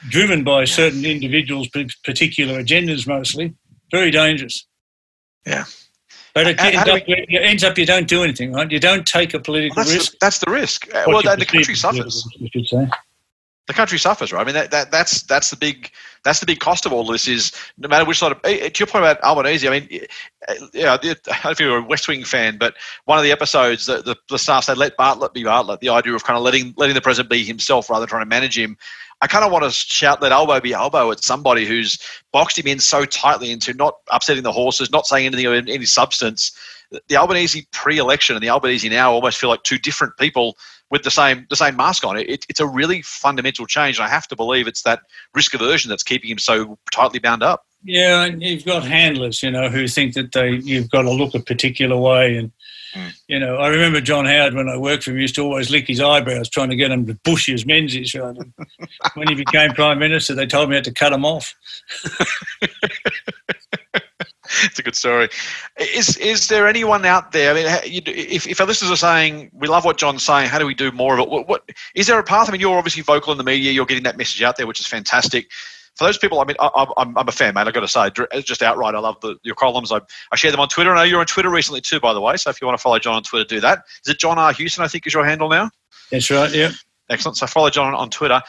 driven by certain individuals, particular agendas, mostly, very dangerous. Yeah. But it, ends, up, we, it ends, up, you don't do anything, right? You don't take a political well, that's risk. The, that's the risk. Uh, what well, the country suffers. You should say. The country suffers, right? I mean, that, that, that's that's the big that's the big cost of all this. Is no matter which side of eh, to your point about Albanese. I mean, eh, yeah, (laughs) I don't know if you're a West Wing fan, but one of the episodes, the, the, the staff said, "Let Bartlet be Bartlet." The idea of kind of letting letting the president be himself rather than trying to manage him. I kind of want to shout let Albo be Albo at somebody who's boxed him in so tightly into not upsetting the horses, not saying anything of any substance. The Albanese pre-election and the Albanese now almost feel like two different people with the same the same mask on. It, it's a really fundamental change, and I have to believe it's that risk aversion that's keeping him so tightly bound up. Yeah, and you've got handlers, you know, who think that they you've got to look a particular way, and mm. you know, I remember John Howard when I worked for him used to always lick his eyebrows, trying to get him to bush his menzies. Right? (laughs) when he became prime minister, they told me I had to cut him off. (laughs) (laughs) it's a good story. Is is there anyone out there? I mean, if, if our listeners are saying we love what John's saying, how do we do more of it? What, what is there a path? I mean, you're obviously vocal in the media. You're getting that message out there, which is fantastic. For those people, I mean, I, am I'm a fan, mate. I've got to say, uh, just outright, I love the, your columns. I, I share them on Twitter. I know you're on Twitter recently too, by the way. So if you want to follow John on Twitter, do that. Is it John R. Hewson? I think is your handle now. That's right. Yeah. Excellent. So follow John on Twitter.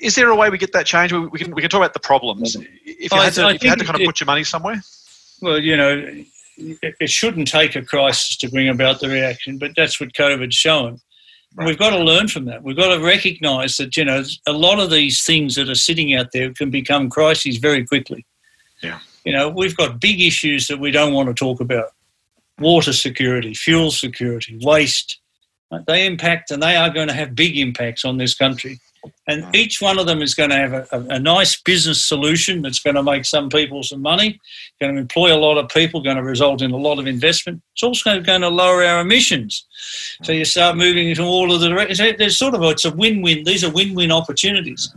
Is there a way we get that change? We can we can talk about the problems. If you, had to, if you had to kind of put your money somewhere. Well, you know, it shouldn't take a crisis to bring about the reaction, but that's what COVID's shown. Right. We've got to learn from that. We've got to recognise that you know a lot of these things that are sitting out there can become crises very quickly. Yeah. You know, we've got big issues that we don't want to talk about: water security, fuel security, waste. They impact, and they are going to have big impacts on this country. And each one of them is going to have a, a, a, nice business solution that's going to make some people some money, going to employ a lot of people, going to result in a lot of investment. It's also going to lower our emissions. So you start moving into all of the directions. There's sort of a, it's a win-win. These are win-win opportunities,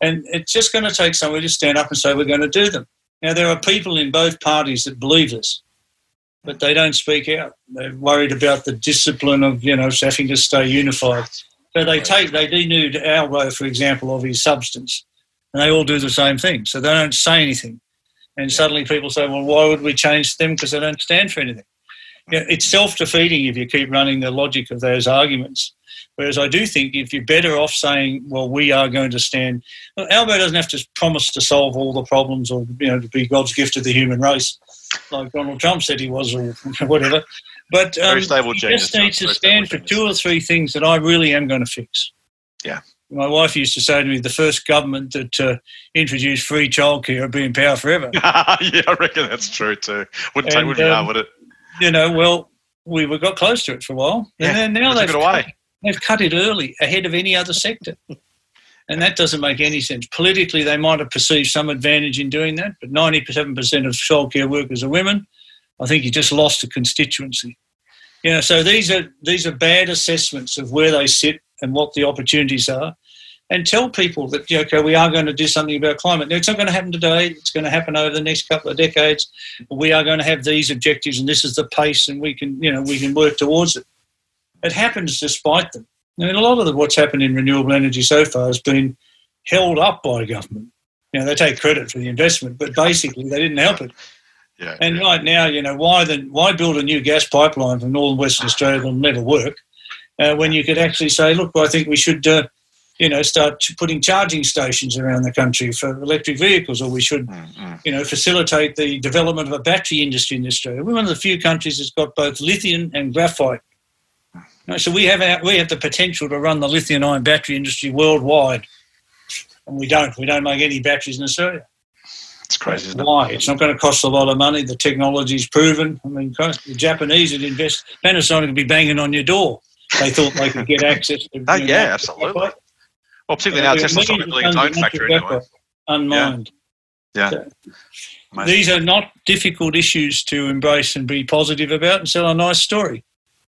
and it's just going to take somebody to stand up and say we're going to do them. Now there are people in both parties that believe this, but they don't speak out. They're worried about the discipline of you know having to stay unified. So they take, they denude Albo, for example, of his substance, and they all do the same thing. So they don't say anything. And suddenly people say, well, why would we change them? Because they don't stand for anything. You know, it's self defeating if you keep running the logic of those arguments. Whereas I do think if you're better off saying, well, we are going to stand, well, Albo doesn't have to promise to solve all the problems or, you know, to be God's gift to the human race, like Donald Trump said he was or (laughs) whatever. But um, stable he just needs to stand for two or three things that I really am going to fix. Yeah. My wife used to say to me, the first government that uh, introduced free childcare would be in power forever. (laughs) yeah, I reckon that's true too. Wouldn't and, take would um, hard, would it? You know, well, we got close to it for a while, and then now they've cut, they've cut it early ahead of any other sector. (laughs) And that doesn't make any sense. Politically, they might have perceived some advantage in doing that, but 97% of childcare workers are women. I think you just lost a constituency. You know, so these are these are bad assessments of where they sit and what the opportunities are, and tell people that okay, we are going to do something about climate. Now, it's not going to happen today. It's going to happen over the next couple of decades. We are going to have these objectives, and this is the pace, and we can you know we can work towards it. It happens despite them. I mean, a lot of the, what's happened in renewable energy so far has been held up by government. You know, they take credit for the investment, but basically they didn't help it. Yeah, and yeah. right now, you know, why then why build a new gas pipeline from northern Western Australia that'll never work? Uh, when you could actually say, look, I think we should, uh, you know, start putting charging stations around the country for electric vehicles, or we should, mm-hmm. you know, facilitate the development of a battery industry in Australia. We're one of the few countries that's got both lithium and graphite. So we have our, we have the potential to run the lithium ion battery industry worldwide, and we don't. We don't make any batteries in Australia. It's crazy. Why? It? It's not going to cost a lot of money. The technology's proven. I mean, the Japanese would invest. Panasonic would be banging on your door. They thought they could get access to. (laughs) oh, yeah, know, absolutely. Well, particularly now Tesla's trying to build its own factory anyway. Unmined. Yeah. yeah. So, these are not difficult issues to embrace and be positive about and sell a nice story.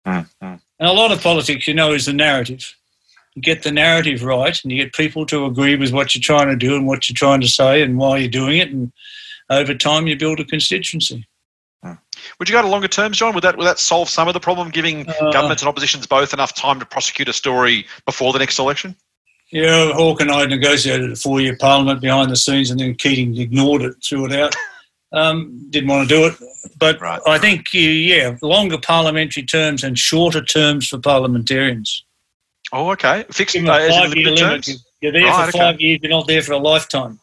Mm, mm. And a lot of politics, you know, is the narrative you get the narrative right and you get people to agree with what you're trying to do and what you're trying to say and why you're doing it. And over time, you build a constituency. Hmm. Would you go to longer terms, John? Would that would that solve some of the problem, giving uh, governments and oppositions both enough time to prosecute a story before the next election? Yeah, Hawke and I negotiated a four-year parliament behind the scenes, and then Keating ignored it, threw it out. Um, didn't want to do it, but right. I think yeah, longer parliamentary terms and shorter terms for parliamentarians. Oh, okay. Fixed uh, five-year limit. You're there right, for five okay. years. You're not there for a lifetime.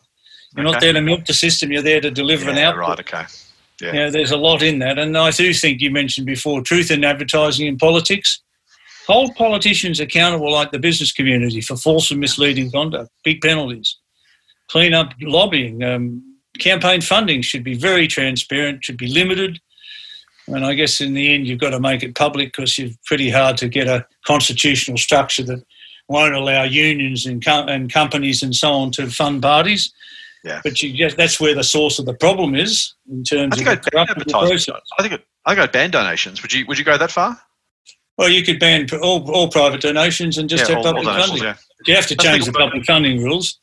You're okay. not there to milk the system. You're there to deliver yeah, an output. Right. Okay. Yeah. You know, there's a lot in that, and I do think you mentioned before truth in advertising in politics. Hold politicians accountable like the business community for false and misleading conduct. Big penalties. Clean up lobbying. Um, campaign funding should be very transparent. Should be limited and I guess in the end, you've got to make it public because it's pretty hard to get a constitutional structure that won't allow unions and, com- and companies and so on to fund parties. Yeah. But you just, that's where the source of the problem is in terms I think of I'd process. I think I I'd ban donations. Would you Would you go that far? Well, you could ban all, all private donations and just yeah, have all, public all funding. Yeah. You have to change the public funding rules.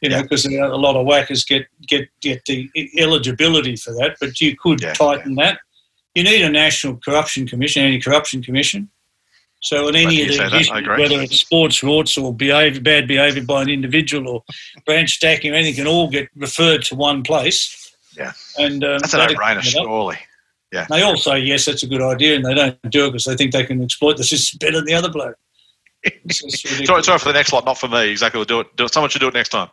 You know, because a lot of whackers get get get the eligibility for that. But you could Yeah, tighten that. You need a national corruption commission, anti-corruption commission. So in any of these say that. I issues, whether it's sports rorts or behavior, bad behaviour by an individual or branch stacking or anything, can all get referred to one place. Yeah. and um, That's a that'll no-brainer, clean it up. surely. They all say yes, that's a good idea, and they don't do it because they think they can exploit the system better than the other bloke. (laughs) Sorry, sorry for the next lot, not for me. Exactly. We'll do it. Do it. Someone should do it next time.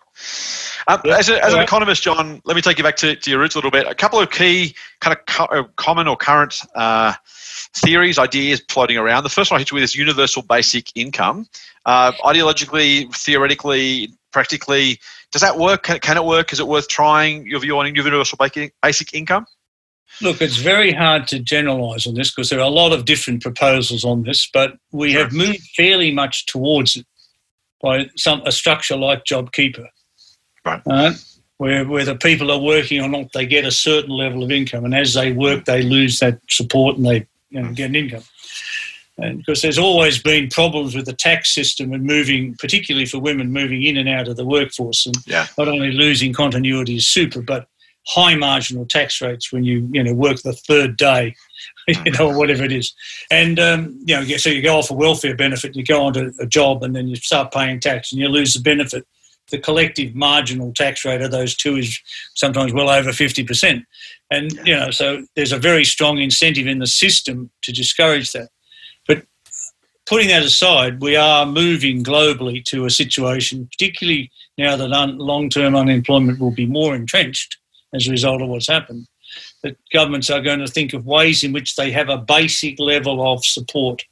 Um, Yeah, as, a, as an economist, John, let me take you back to, to your roots a little bit. A couple of key, kind of co- uh, common or current uh, theories, ideas floating around. The first one I hit you with is universal basic income. Uh, ideologically, theoretically, practically, does that work? Can, can it work? Is it worth trying? Your view on universal basic income? Look, it's very hard to generalise on this because there are a lot of different proposals on this, but we have moved fairly much towards it by some a structure like JobKeeper, Right. Uh, where where the people are working or not, they get a certain level of income, and as they work, they lose that support and they you know, get an income. And because there's always been problems with the tax system and moving, particularly for women moving in and out of the workforce, and Yeah. not only losing continuity as super, but high marginal tax rates when you you know work the third day, (laughs) you know, whatever it is. And um, you know, so you go off a welfare benefit, you go onto a job, and then you start paying tax, and you lose the benefit. The collective marginal tax rate of those two is sometimes well over fifty percent, and you know, so there's a very strong incentive in the system to discourage that. But putting that aside, we are moving globally to a situation, particularly now that un- long-term unemployment will be more entrenched as a result of what's happened, that governments are going to think of ways in which they have a basic level of support.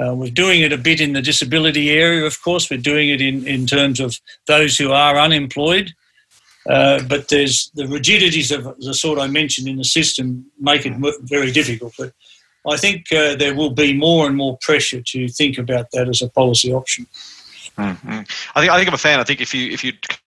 Uh, we're doing it a bit in the disability area, of course. We're doing it in, in terms of those who are unemployed. Uh, but there's the rigidities of the sort I mentioned in the system make it very difficult. But I think uh, there will be more and more pressure to think about that as a policy option. Mm-hmm. I think I think I'm a fan. I think if you if you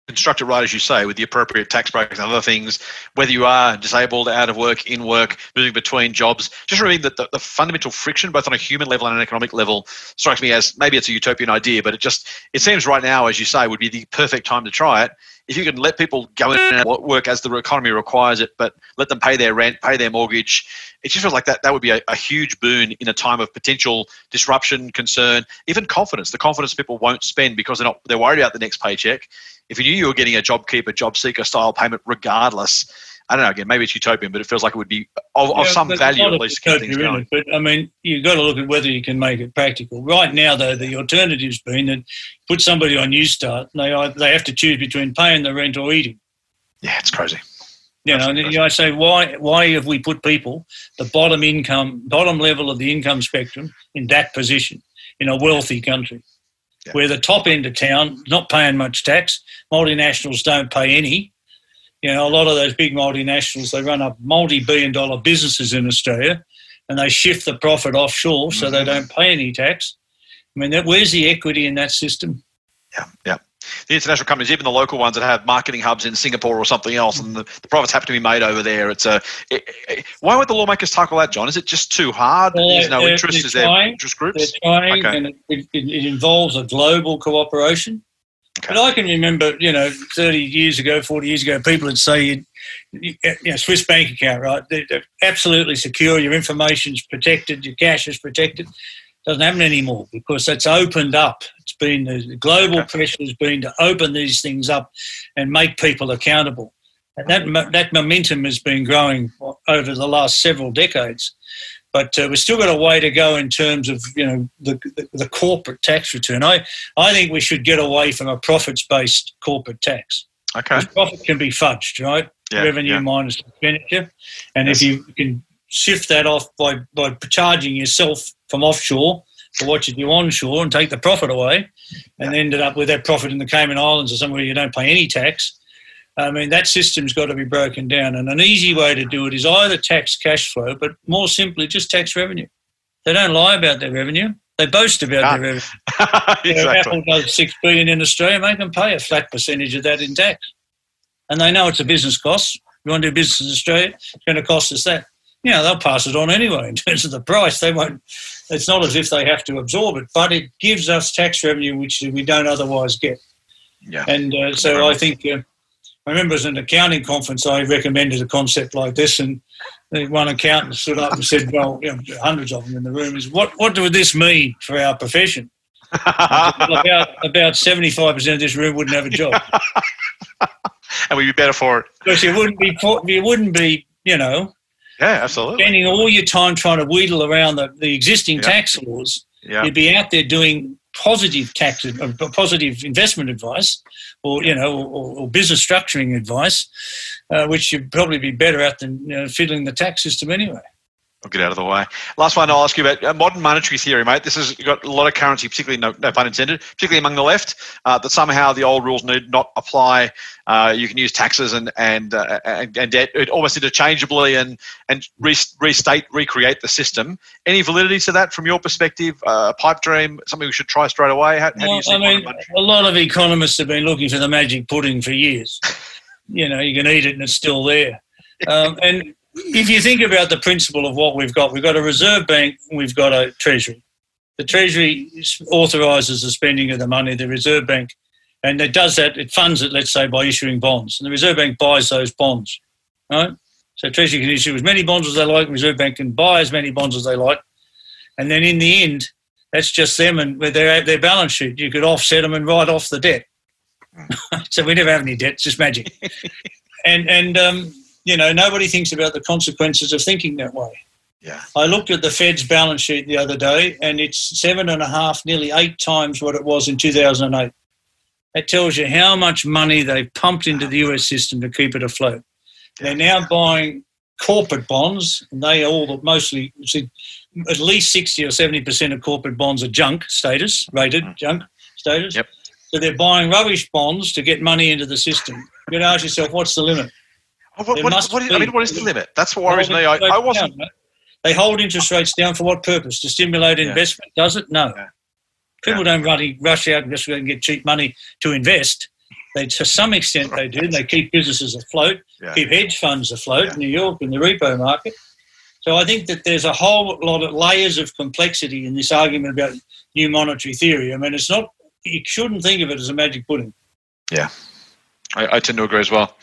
construct it right as you say, with the appropriate tax breaks and other things, whether you are disabled, out of work, in work, moving between jobs, just removing the, the, the fundamental friction, both on a human level and an economic level, strikes me as maybe it's a utopian idea, but it just it seems right now, as you say, would be the perfect time to try it. If you can let people go in and work as the economy requires it, but let them pay their rent, pay their mortgage, it just feels like that that would be a, a huge boon in a time of potential disruption, concern, even confidence. The confidence people won't spend because they're not they're worried about the next paycheck. If you knew you were getting a job keeper, job seeker style payment regardless, I don't know. Again, maybe it's utopian, but it feels like it would be of, of some value at least to keep things going. it, But I mean, you've got to look at whether you can make it practical. Right now, though, the alternative's been that put somebody on Newstart, and they uh, they have to choose between paying the rent or eating. Yeah, it's crazy. You know, and Absolutely. you know, I say, why why have we put people the bottom income, bottom level of the income spectrum in that position in a wealthy country, Yeah. where the top end of town not paying much tax, multinationals don't pay any. You know, a lot of those big multinationals they run up multi-billion dollar businesses in Australia, and they shift the profit offshore so they Mhm. don't pay any tax. I mean, that, where's the equity in that system? Yeah, yeah. The international companies, even the local ones that have marketing hubs in Singapore or something else, and the, the profits have to be made over there. It's a. It, it- why would the lawmakers tackle that, John? Is it just too hard? Well, There's no interest. they're Is there interest They're groups? trying, Okay. and it, it, it involves a global cooperation. Okay. But I can remember, you know, 30 years ago, 40 years ago, people would say, you, you, you know, Swiss bank account, right? They're, they're absolutely secure. Your information's protected. Your cash is protected. Doesn't happen anymore because that's opened up. It's been the global pressure has been to open these things up and make people accountable. And that that momentum has been growing over the last several decades. But uh, we've still got a way to go in terms of you know the, the, the corporate tax return. I, I think we should get away from a profits based corporate tax. Okay. Profit can be fudged, right? Yeah, Revenue yeah. minus expenditure. And Yes. if you can shift that off by, by charging yourself from offshore for what you do onshore and take the profit away and ended up with that profit in the Cayman Islands or somewhere you don't pay any tax. I mean, that system's got to be broken down. And an easy way to do it is either tax cash flow, but more simply, just tax revenue. They don't lie about their revenue. They boast about Ah, their revenue. (laughs) Exactly. Apple does six billion in Australia. Make them pay a flat percentage of that in tax, and they know it's a business cost. You want to do business in Australia, it's going to cost us that. You know, they'll pass it on anyway in terms of the price. They won't. It's not as if they have to absorb it, but it gives us tax revenue which we don't otherwise get. Yeah. And uh, so I think, uh, I remember as an accounting conference, I recommended a concept like this, and one accountant stood up and said, "Well, you know, hundreds of them in the room is what what does this mean for our profession?" (laughs) about about seventy five percent of this room wouldn't have a job, (laughs) and we'd be better for it because you wouldn't be you wouldn't be you know yeah absolutely spending all your time trying to wheedle around the, the existing yeah. tax laws. Yeah. You'd be out there doing positive tax, uh, positive investment advice, or you know, or, or business structuring advice, uh, which you'd probably be better at than you know, fiddling the tax system anyway. I'll get out of the way. Last one I'll ask you about uh, modern monetary theory, mate. This has got a lot of currency, particularly, no, no pun intended, particularly among the left, uh, that somehow the old rules need not apply. Uh, you can use taxes and and, uh, and, and debt almost interchangeably and and restate, recreate the system. Any validity to that from your perspective? Uh, pipe dream, something we should try straight away? How, how well, I mean, a lot of economists have been looking for the magic pudding for years. (laughs) you know, you can eat it and it's still there. (laughs) Um, and if you think about the principle of what we've got, we've got a reserve bank, we've got a treasury. The treasury authorises the spending of the money. The reserve bank, and it does that. It funds it, let's say, by issuing bonds, and the reserve bank buys those bonds, right? So treasury can issue as many bonds as they like. Reserve bank can buy as many bonds as they like, and then in the end, that's just them and their their balance sheet. You could offset them and write off the debt. (laughs) so we never have any debt. It's just magic. (laughs) and and um, you know, nobody thinks about the consequences of thinking that way. Yeah. I looked at the Fed's balance sheet the other day, and it's seven and a half, nearly eight times what it was in 2008. That tells you how much money they've pumped into the US system to keep it afloat. They're now buying corporate bonds, and they are all mostly, at least 60 or 70% of corporate bonds are junk status, rated mm. junk status. Yep. So they're buying rubbish bonds to get money into the system. You ask yourself, what's the limit? What, what, what is, I mean, what is the limit? That's what worries me. I, I wasn't. Down, they hold interest rates down for what purpose? To stimulate investment? Yeah. Does it? No. Yeah. People yeah. don't really rush out and just go and get cheap money to invest. They, to some extent, they do. They keep businesses afloat, keep hedge funds afloat in New York and the repo market. So I think that there's a whole lot of layers of complexity in this argument about new monetary theory. I mean, it's not. You shouldn't think of it as a magic pudding. Yeah, I, I, tend to agree as well.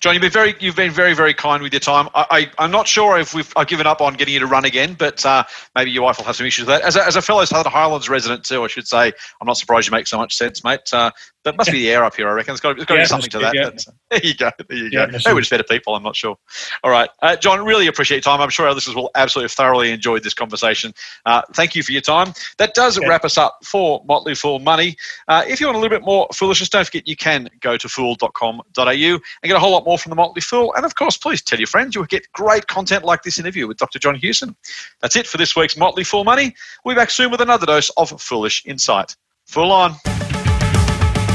John, you've been very, you've been very, very kind with your time. I, I, am not sure if we've I've given up on getting you to run again, but uh, maybe your wife will have some issues with that. As a, as a fellow Southern Highlands resident too, I should say, I'm not surprised you make so much sense, mate. Uh, that must be the air up here, I reckon. It's got, there's got yeah, to be something to that. Yeah. (laughs) There you go. There you go. Maybe we're just better people. I'm not sure. All right, uh, John. Really appreciate your time. I'm sure our listeners will absolutely thoroughly enjoy this conversation. Uh, thank you for your time. That does yeah. wrap us up for Motley Fool Money. Uh, if you want a little bit more foolishness, don't forget you can go to fool.com.au and get a whole lot more from the Motley Fool. And of course, please tell your friends. You'll get great content like this interview with Dr. John Hewson. That's it for this week's Motley Fool Money. We'll be back soon with another dose of foolish insight. Full on.